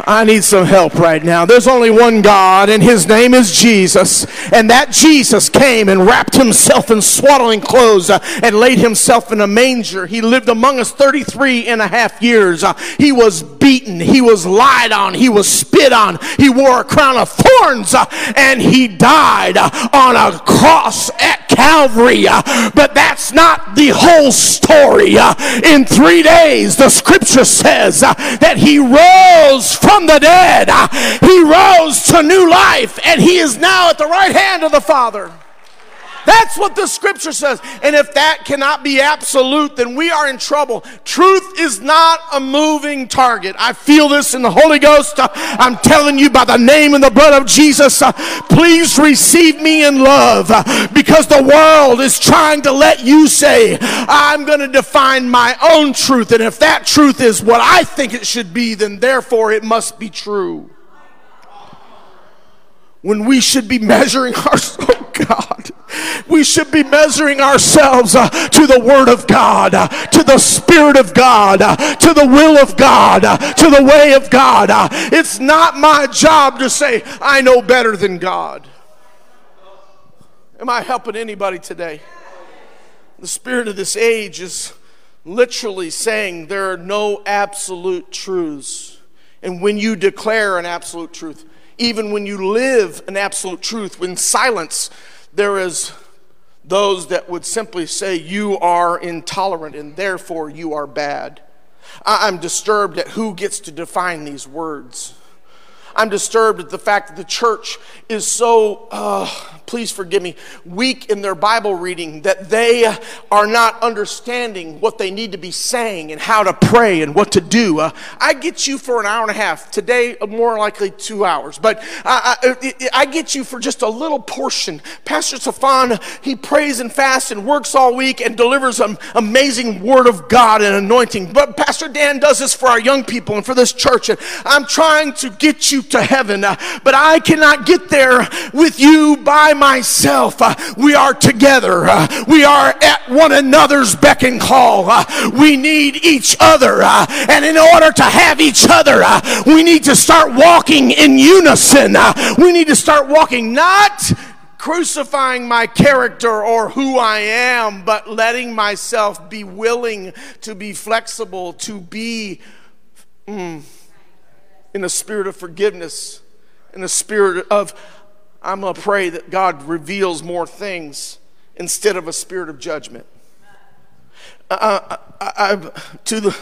A: I need some help right now. There's only one God, and his name is Jesus. And that Jesus came and wrapped himself in swaddling clothes uh, and laid himself in a manger. He lived among us 33 and a half years. Uh, he was beaten, he was lied on, he was spit on, he wore a crown of thorns, uh, and he died on a cross at Calvary. Uh, but that's not the whole story. Uh, in three days, the scripture says that he rose from the dead. He rose to new life and he is now at the right hand of the Father. That's what the scripture says. And if that cannot be absolute, then we are in trouble. Truth is not a moving target. I feel this in the Holy Ghost. I'm telling you by the name and the blood of Jesus, uh, please receive me in love uh, because the world is trying to let you say, I'm going to define my own truth. And if that truth is what I think it should be, then therefore it must be true when we should be measuring (laughs) our oh God, we should be measuring ourselves uh, to the Word of God, uh, to the Spirit of God, uh, to the will of God, uh, to the way of God. Uh, it's not my job to say, I know better than God. Am I helping anybody today? The spirit of this age is literally saying there are no absolute truths. And when you declare an absolute truth, even when you live an absolute truth, when silence, there is those that would simply say you are intolerant and therefore you are bad. I'm disturbed at who gets to define these words. I'm disturbed at the fact that the church is so, uh, please forgive me, weak in their Bible reading that they are not understanding what they need to be saying and how to pray and what to do. Uh, I get you for an hour and a half. Today, more likely two hours. But I, I, I get you for just a little portion. Pastor Stefan, he prays and fasts and works all week and delivers an amazing word of God and anointing. But Pastor Dan does this for our young people and for this church. And I'm trying to get you to heaven, uh, but I cannot get there with you by myself. Uh, we are together. Uh, we are at one another's beck and call. Uh, we need each other. And in order to have each other, we need to start walking in unison. we need to start walking not crucifying my character or who I am, but letting myself be willing to be flexible, to be mm, in the spirit of forgiveness, in the spirit of I'm going to pray that God reveals more things instead of a spirit of judgment. Uh, I, I, to the,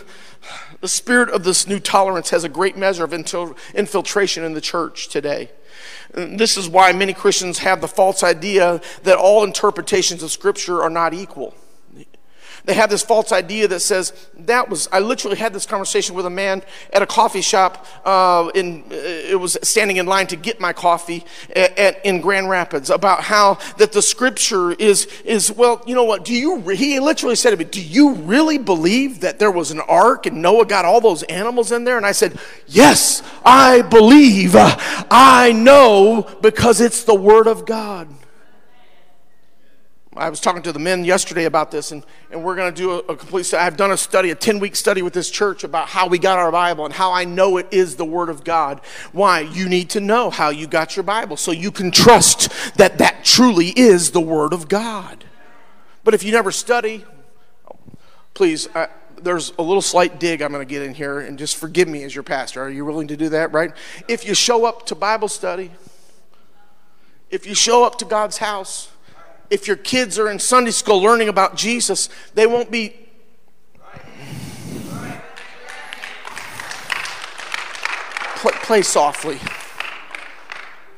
A: the spirit of this new tolerance has a great measure of infiltration in the church today. This is why many Christians have the false idea that all interpretations of Scripture are not equal. They have this false idea that says that was. I literally had this conversation with a man at a coffee shop. Uh, in uh, it was standing in line to get my coffee at, at, in Grand Rapids about how that the scripture is is well. You know what? Do you? He literally said to me, "Do you really believe that there was an ark and Noah got all those animals in there?" And I said, "Yes, I believe. I know because it's the word of God." I was talking to the men yesterday about this, and, and we're going to do a, a complete study. I've done a study, a 10 week study with this church about how we got our Bible and how I know it is the Word of God. Why? You need to know how you got your Bible so you can trust that that truly is the Word of God. But if you never study, please, I, there's a little slight dig I'm going to get in here, and just forgive me as your pastor. Are you willing to do that, right? If you show up to Bible study, if you show up to God's house, if your kids are in Sunday school learning about Jesus, they won't be. play, play softly.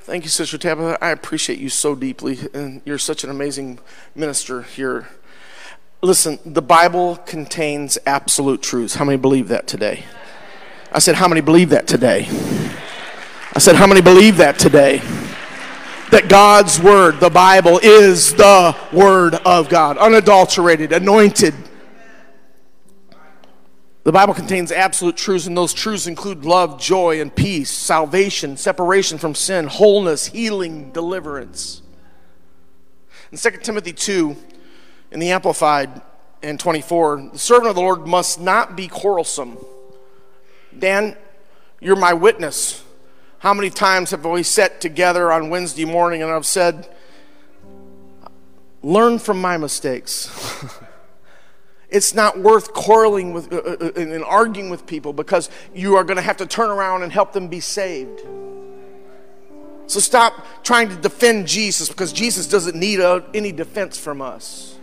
A: Thank you, Sister Tabitha. I appreciate you so deeply, and you're such an amazing minister here. Listen, the Bible contains absolute truths. How many believe that today? I said, How many believe that today? I said, How many believe that today? That God's Word, the Bible, is the Word of God, unadulterated, anointed, the Bible contains absolute truths, and those truths include love, joy, and peace, salvation, separation from sin, wholeness, healing, deliverance. In 2 Timothy 2, in the Amplified and 24, the servant of the Lord must not be quarrelsome. Dan, you're my witness. How many times have we sat together on Wednesday morning and I've said, Learn from my mistakes. (laughs) It's not worth quarreling with uh, uh, uh and arguing with people because you are going to have to turn around and help them be saved. So stop trying to defend Jesus because Jesus doesn't need a, any defense from us.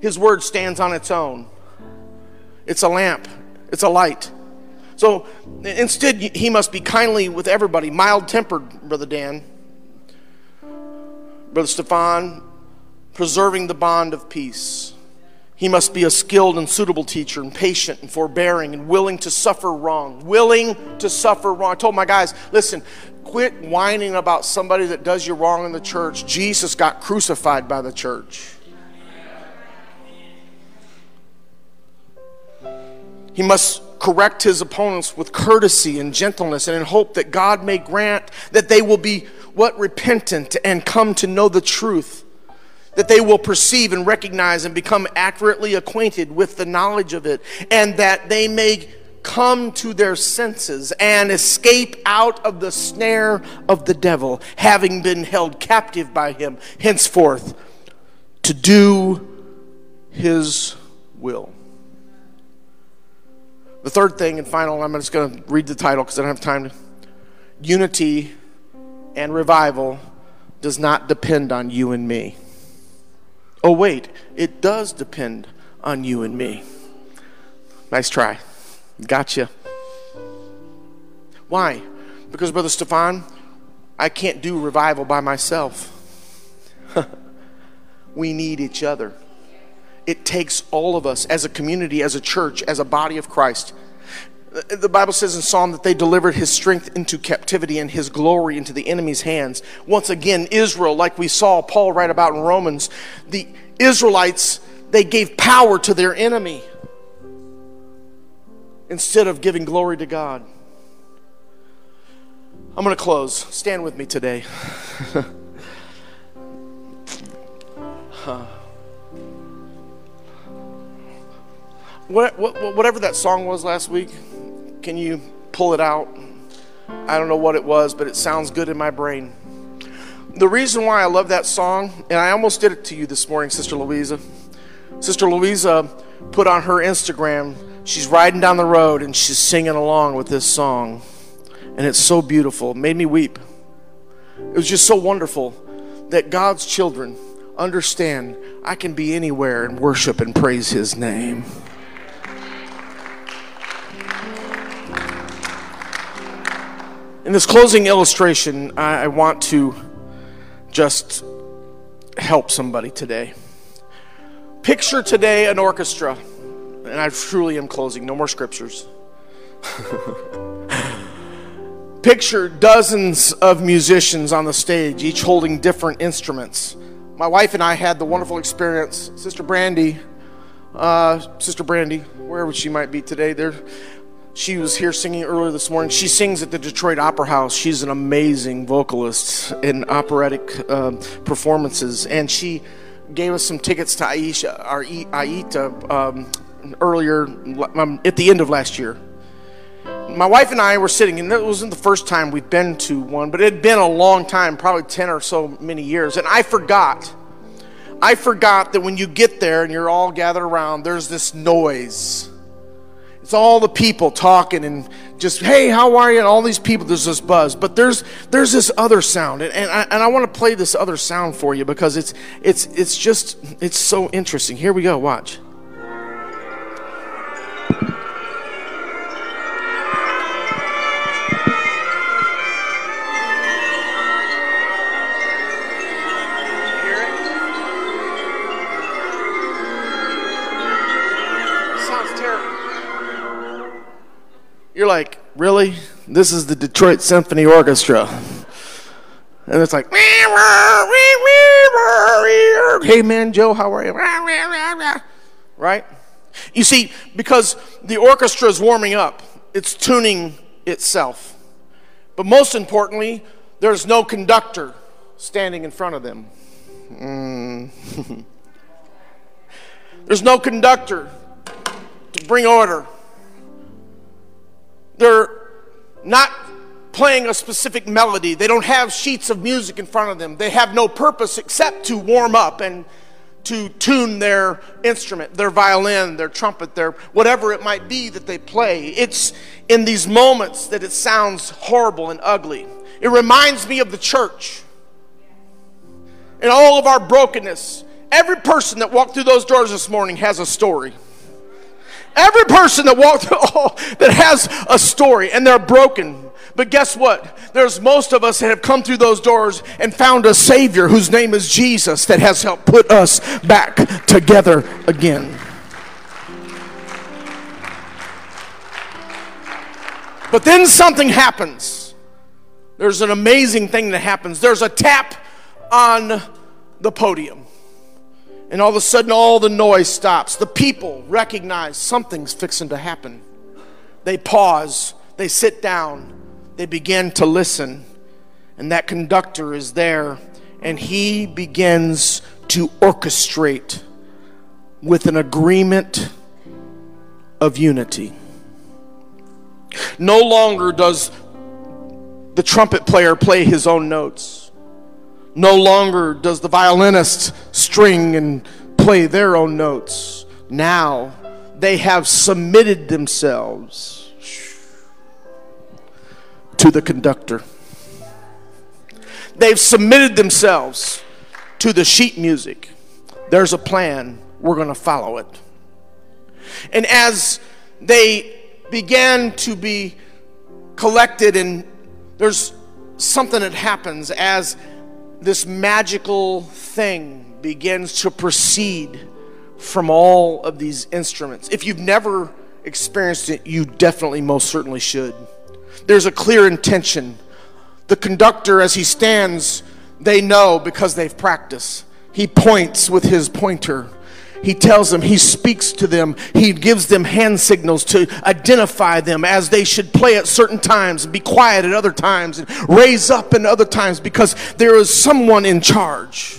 A: His word stands on its own. It's a lamp, it's a light. So instead, he must be kindly with everybody, mild tempered, Brother Dan. Brother Stefan, preserving the bond of peace. He must be a skilled and suitable teacher, and patient and forbearing, and willing to suffer wrong. Willing to suffer wrong. I told my guys, listen, quit whining about somebody that does you wrong in the church. Jesus got crucified by the church. He must correct his opponents with courtesy and gentleness and in hope that God may grant that they will be what repentant and come to know the truth that they will perceive and recognize and become accurately acquainted with the knowledge of it, and that they may come to their senses and escape out of the snare of the devil, having been held captive by him henceforth to do his will. The third thing and final, I'm just going to read the title because I don't have time. Unity and revival does not depend on you and me. Oh, wait, it does depend on you and me. Nice try. Gotcha. Why? Because, Brother Stefan, I can't do revival by myself. (laughs) we need each other. It takes all of us as a community, as a church, as a body of Christ the Bible says in Psalm that they delivered his strength into captivity and his glory into the enemy's hands. Once again, Israel, like we saw Paul write about in Romans, the Israelites, they gave power to their enemy instead of giving glory to God. I'm going to close. Stand with me today. (laughs) huh. Whatever that song was last week, can you pull it out? I don't know what it was, but it sounds good in my brain. The reason why I love that song, and I almost did it to you this morning, Sister Louisa. Sister Louisa put on her Instagram, she's riding down the road and she's singing along with this song. And it's so beautiful. It made me weep. It was just so wonderful that God's children understand I can be anywhere and worship and praise His name. In this closing illustration, I, want to just help somebody today. Picture today an orchestra, and I truly am closing, no more scriptures. (laughs) Picture dozens of musicians on the stage, each holding different instruments. My wife and I had the wonderful experience. Sister Brandy, uh, Sister Brandy, wherever she might be today, there she was here singing earlier this morning. She sings at the Detroit Opera House. She's an amazing vocalist in operatic uh, performances, and she gave us some tickets to Aisha, our Aida, um, earlier um, at the end of last year. My wife and I were sitting, and it wasn't the first time we've been to one, but it had been a long time, probably 10 or so many years, and I forgot. I forgot that when you get there and you're all gathered around, there's this noise it's all the people talking and just, hey, how are you? And all these people, there's this buzz. But there's there's this other sound. And, and I, and I want to play this other sound for you because it's it's it's just it's so interesting. Here we go, watch. Really? This is the Detroit Symphony Orchestra. And it's like, hey man, Joe, how are you? Right? You see, because the orchestra is warming up, it's tuning itself. But most importantly, there's no conductor standing in front of them. Mm. (laughs) there's no conductor to bring order. They're not playing a specific melody. They don't have sheets of music in front of them. They have no purpose except to warm up and to tune their instrument, their violin, their trumpet, their whatever it might be that they play. It's in these moments that it sounds horrible and ugly. It reminds me of the church and all of our brokenness. Every person that walked through those doors this morning has a story. Every person that walked (laughs) through, oh, that has a story and they're broken. But guess what? There's most of us that have come through those doors and found a Savior whose name is Jesus that has helped put us back together again. But then something happens. There's an amazing thing that happens. There's a tap on the podium. And all of a sudden, all the noise stops. The people recognize something's fixing to happen. They pause, they sit down, they begin to listen. And that conductor is there, and he begins to orchestrate with an agreement of unity. No longer does the trumpet player play his own notes. No longer does the violinist string and play their own notes. Now they have submitted themselves to the conductor. They've submitted themselves to the sheet music. There's a plan, we're going to follow it. And as they began to be collected, and there's something that happens as this magical thing begins to proceed from all of these instruments. If you've never experienced it, you definitely most certainly should there's a clear intention. The conductor, as he stands, they know because they've practiced. He points with his pointer. He tells them, he speaks to them, he gives them hand signals to identify them as they should play at certain times be quiet at other times and raise up in other times because there is someone in charge.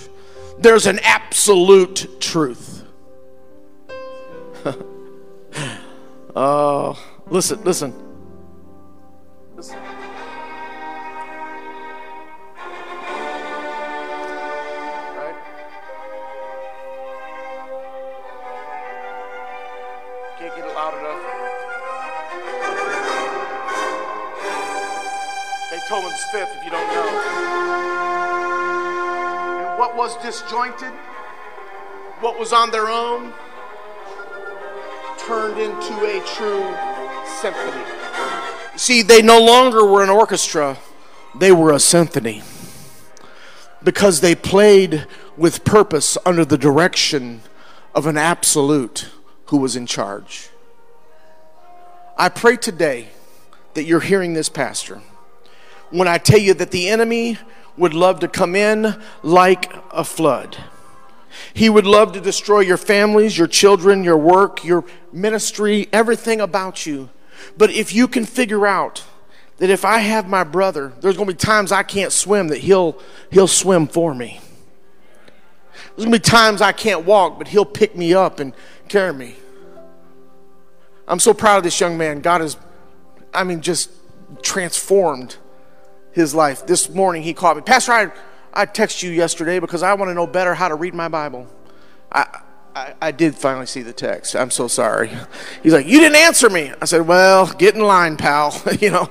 A: There's an absolute truth. (laughs) Oh, listen, listen. Right? Fifth, if you don't know. And what was disjointed, what was on their own, turned into a true symphony. See, they no longer were an orchestra, they were a symphony. Because they played with purpose under the direction of an absolute who was in charge. I pray today that you're hearing this, Pastor, when I tell you that the enemy would love to come in like a flood. He would love to destroy your families, your children, your work, your ministry, everything about you. But if you can figure out that if I have my brother, there's going to be times I can't swim that he'll he'll swim for me. There's going to be times I can't walk, but he'll pick me up and carry me. I'm so proud of this young man. God has I mean just transformed his life. This morning he called me. Pastor, I I texted you yesterday because I want to know better how to read my Bible. I I, I, did finally see the text. I'm so sorry. He's like, You didn't answer me. I said, Well, get in line, pal. (laughs) you know.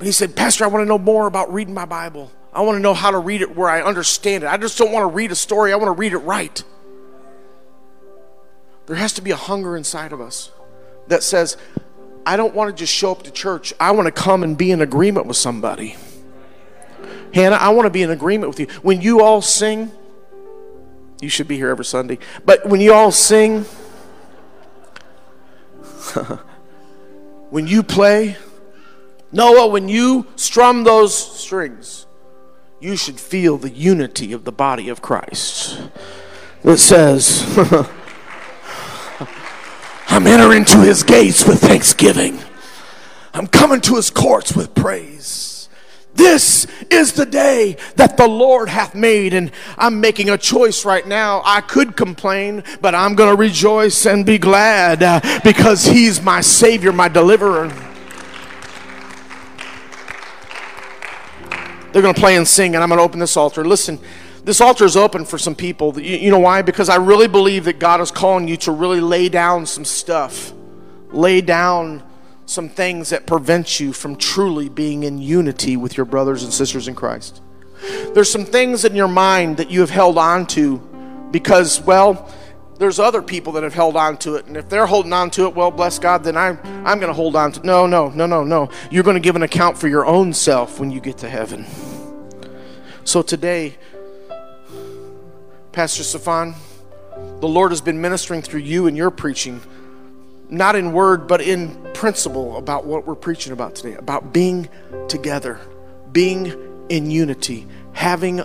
A: He said, Pastor, I want to know more about reading my Bible. I want to know how to read it where I understand it. I just don't want to read a story, I want to read it right. There has to be a hunger inside of us that says, I don't want to just show up to church. I want to come and be in agreement with somebody. Hannah, I want to be in agreement with you. When you all sing, you should be here every Sunday. But when you all sing, (laughs) when you play, Noah, when you strum those strings, you should feel the unity of the body of Christ. It says, (laughs) I'm entering to his gates with thanksgiving. I'm coming to his courts with praise. This is the day that the Lord hath made, and I'm making a choice right now. I could complain, but I'm going to rejoice and be glad uh, because He's my Savior, my deliverer. They're going to play and sing, and I'm going to open this altar. Listen, this altar is open for some people. You, you know why? Because I really believe that God is calling you to really lay down some stuff, lay down some things that prevent you from truly being in unity with your brothers and sisters in Christ. There's some things in your mind that you have held on to because, well, there's other people that have held on to it. And if they're holding on to it, well, bless God, then I'm, I'm going to hold on to No, no, no, no, no. You're going to give an account for your own self when you get to heaven. So today, Pastor Stefan, the Lord has been ministering through you and your preaching, not in word, but in principle about what we're preaching about today, about being together, being in unity, having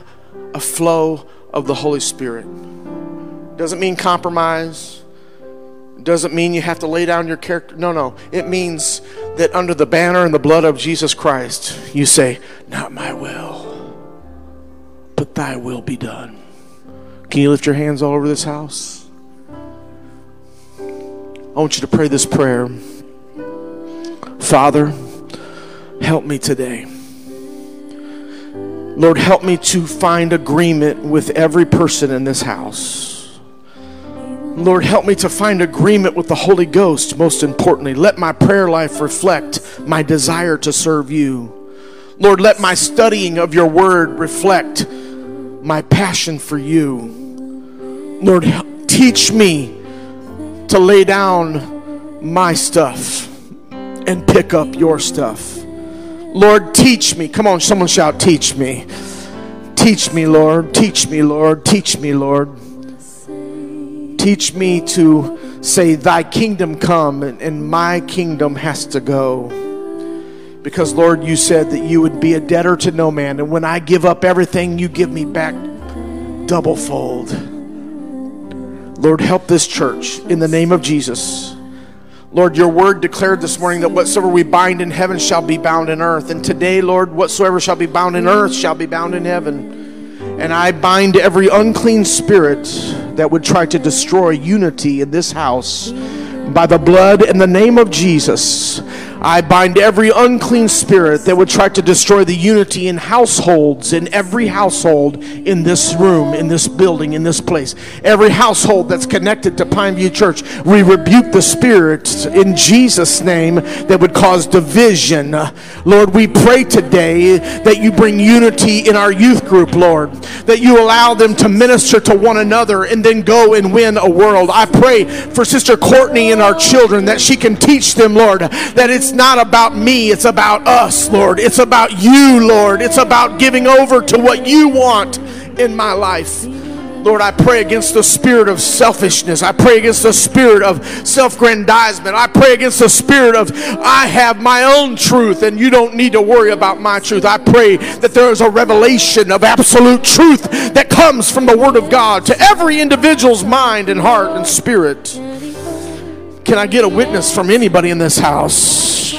A: a flow of the Holy Spirit. Doesn't mean compromise. Doesn't mean you have to lay down your character. No, no. It means that under the banner and the blood of Jesus Christ, you say, Not my will, but thy will be done. Can you lift your hands all over this house? I want you to pray this prayer. Father, help me today. Lord, help me to find agreement with every person in this house. Lord, help me to find agreement with the Holy Ghost, most importantly. Let my prayer life reflect my desire to serve you. Lord, let my studying of your word reflect my passion for you. Lord, teach me to lay down my stuff and pick up your stuff. Lord, teach me. Come on, someone shout, Teach me. Teach me, Lord. Teach me, Lord. Teach me, Lord. Teach me to say, Thy kingdom come and, and my kingdom has to go. Because, Lord, you said that you would be a debtor to no man. And when I give up everything, you give me back double fold. Lord, help this church in the name of Jesus. Lord, your word declared this morning that whatsoever we bind in heaven shall be bound in earth. And today, Lord, whatsoever shall be bound in earth shall be bound in heaven. And I bind every unclean spirit that would try to destroy unity in this house by the blood and the name of Jesus. I bind every unclean spirit that would try to destroy the unity in households, in every household in this room, in this building, in this place. Every household that's connected to Pineview Church, we rebuke the spirit in Jesus' name that would cause division. Lord, we pray today that you bring unity in our youth group, Lord, that you allow them to minister to one another and then go and win a world. I pray for Sister Courtney and our children that she can teach them, Lord, that it's not about me, it's about us, Lord. It's about you, Lord. It's about giving over to what you want in my life. Lord, I pray against the spirit of selfishness. I pray against the spirit of self grandizement. I pray against the spirit of I have my own truth and you don't need to worry about my truth. I pray that there is a revelation of absolute truth that comes from the Word of God to every individual's mind and heart and spirit. Can I get a witness from anybody in this house?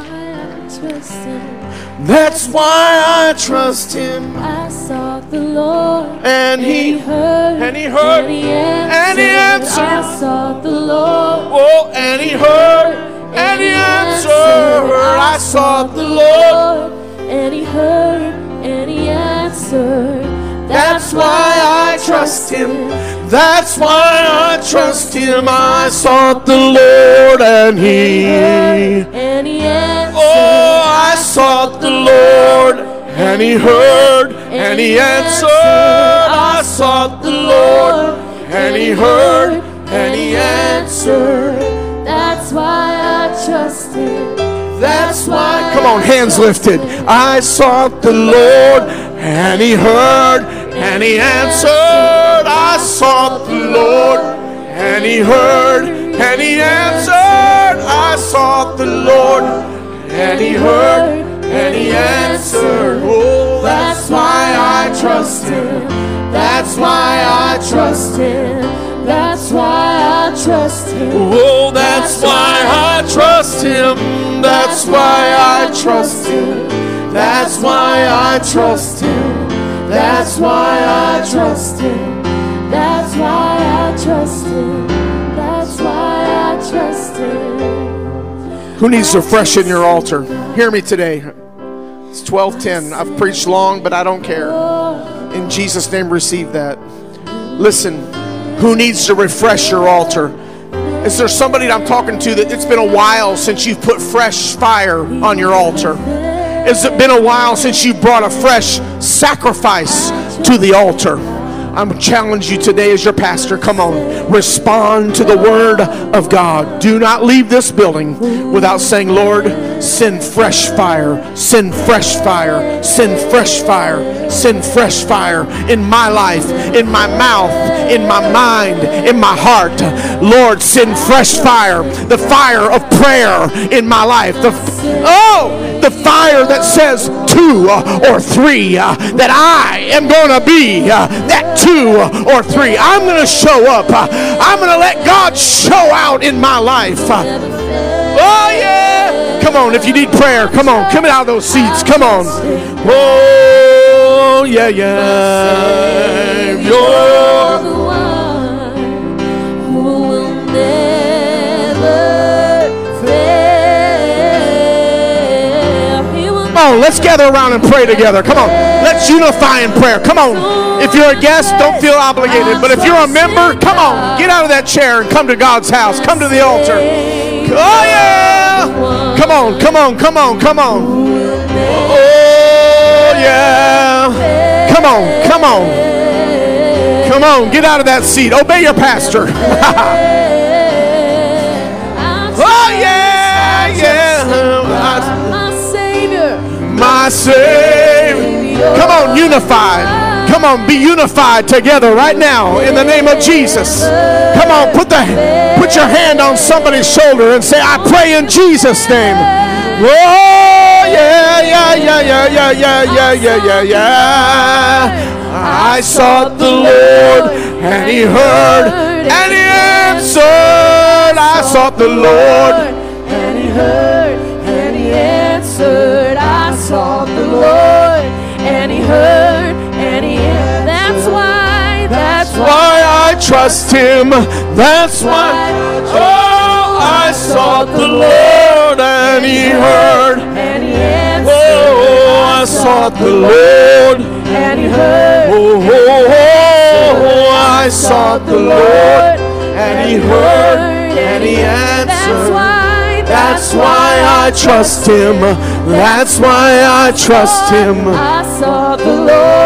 A: That's why I trust him.
B: I sought the Lord,
A: And he
B: heard,
A: and he heard,
B: and he answered. I sought the Lord,
A: Oh, and he heard, and he answered. I sought the Lord.
B: and he heard, and he answered.
A: That's why I trust him. That's why I trust him. I sought the Lord and he.
B: and he answered.
A: Oh, I sought the Lord and he heard and he answered. I sought the Lord and he heard and he answered.
B: That's why I trust him.
A: That's why. Come on, hands lifted. I sought the Lord and he heard and he answered. I sought the Lord and he heard and he answered. I sought the Lord and He heard, and He answered. Oh, that's why I trust Him. That's why I trust Him.
B: That's why I trust Him.
A: Oh, that's why I trust Him. That's why I trust Him. That's why I trust Him. That's why I trust Him.
B: That's why I trust Him. That's why I trust Him.
A: Who needs to freshen your altar? Hear me today. It's 12:10. I've preached long, but I don't care. In Jesus' name, receive that. Listen, who needs to refresh your altar? Is there somebody that I'm talking to that it's been a while since you've put fresh fire on your altar? Has it been a while since you brought a fresh sacrifice to the altar? I'm challenge you today as your pastor. Come on, respond to the word of God. Do not leave this building without saying, Lord, send fresh fire, send fresh fire, send fresh fire, send fresh fire in my life, in my mouth, in my mind, in my heart. Lord, send fresh fire, the fire of prayer in my life. The oh, the fire that says two or three, uh, that I am going to be uh, that two or three. I'm going to show up. I'm going to let God show out in my life. Oh, yeah. Come on, if you need prayer, come on. Come out of those seats. Come on. Oh, yeah, yeah. You're
B: the one.
A: Come on, let's gather around and pray together. Come on, let's unify in prayer. Come on. If you're a guest, don't feel obligated. But if you're a member, come on, get out of that chair and come to God's house. Come to the altar. Oh, yeah. Come on, come on, come on, come on. Oh, yeah. Come on, come on. Come on, get out of that seat. Obey your pastor. (laughs) oh, yeah, yeah.
B: My Savior.
A: my Savior. Come on, unified. Come on, be unified together right now in the name of Jesus. Come on, put the put your hand on somebody's shoulder and say, I pray in Jesus' name. Oh yeah, yeah, yeah, yeah, yeah, yeah, yeah, yeah, yeah, yeah. I sought the Lord and he heard and he answered. I sought the Lord.
B: And he heard
A: trust him. That's why. Oh, I sought the Lord and he heard.
B: And he answered.
A: Oh, I sought the Lord.
B: And he heard.
A: Oh, oh, oh, oh I sought the Lord and he heard and he
B: That's
A: answered.
B: why,
A: That's why I trust him. That's why I trust him.
B: I saw the Lord.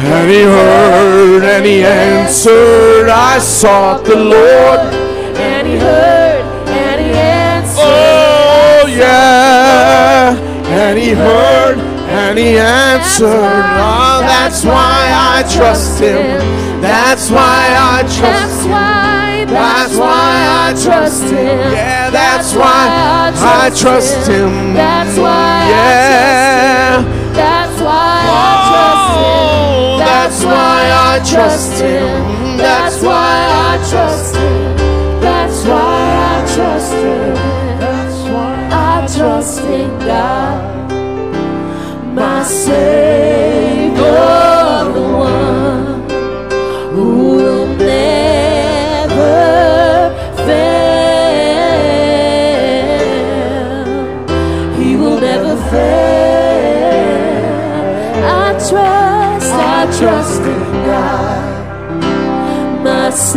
A: And he heard and he answered. I sought the Lord.
B: And he heard and he answered.
A: Oh, yeah. And he heard and he answered. Oh, that's why I trust him. That's why I trust him. That's why I trust him. Yeah, that's why I trust him.
B: That's why
A: Yeah.
B: I trust him. That's why I
A: trust
B: trust
A: that's why I trust him.
B: That's why I trust him. That's why I trust him.
A: That's why
B: I trust in God, my Savior,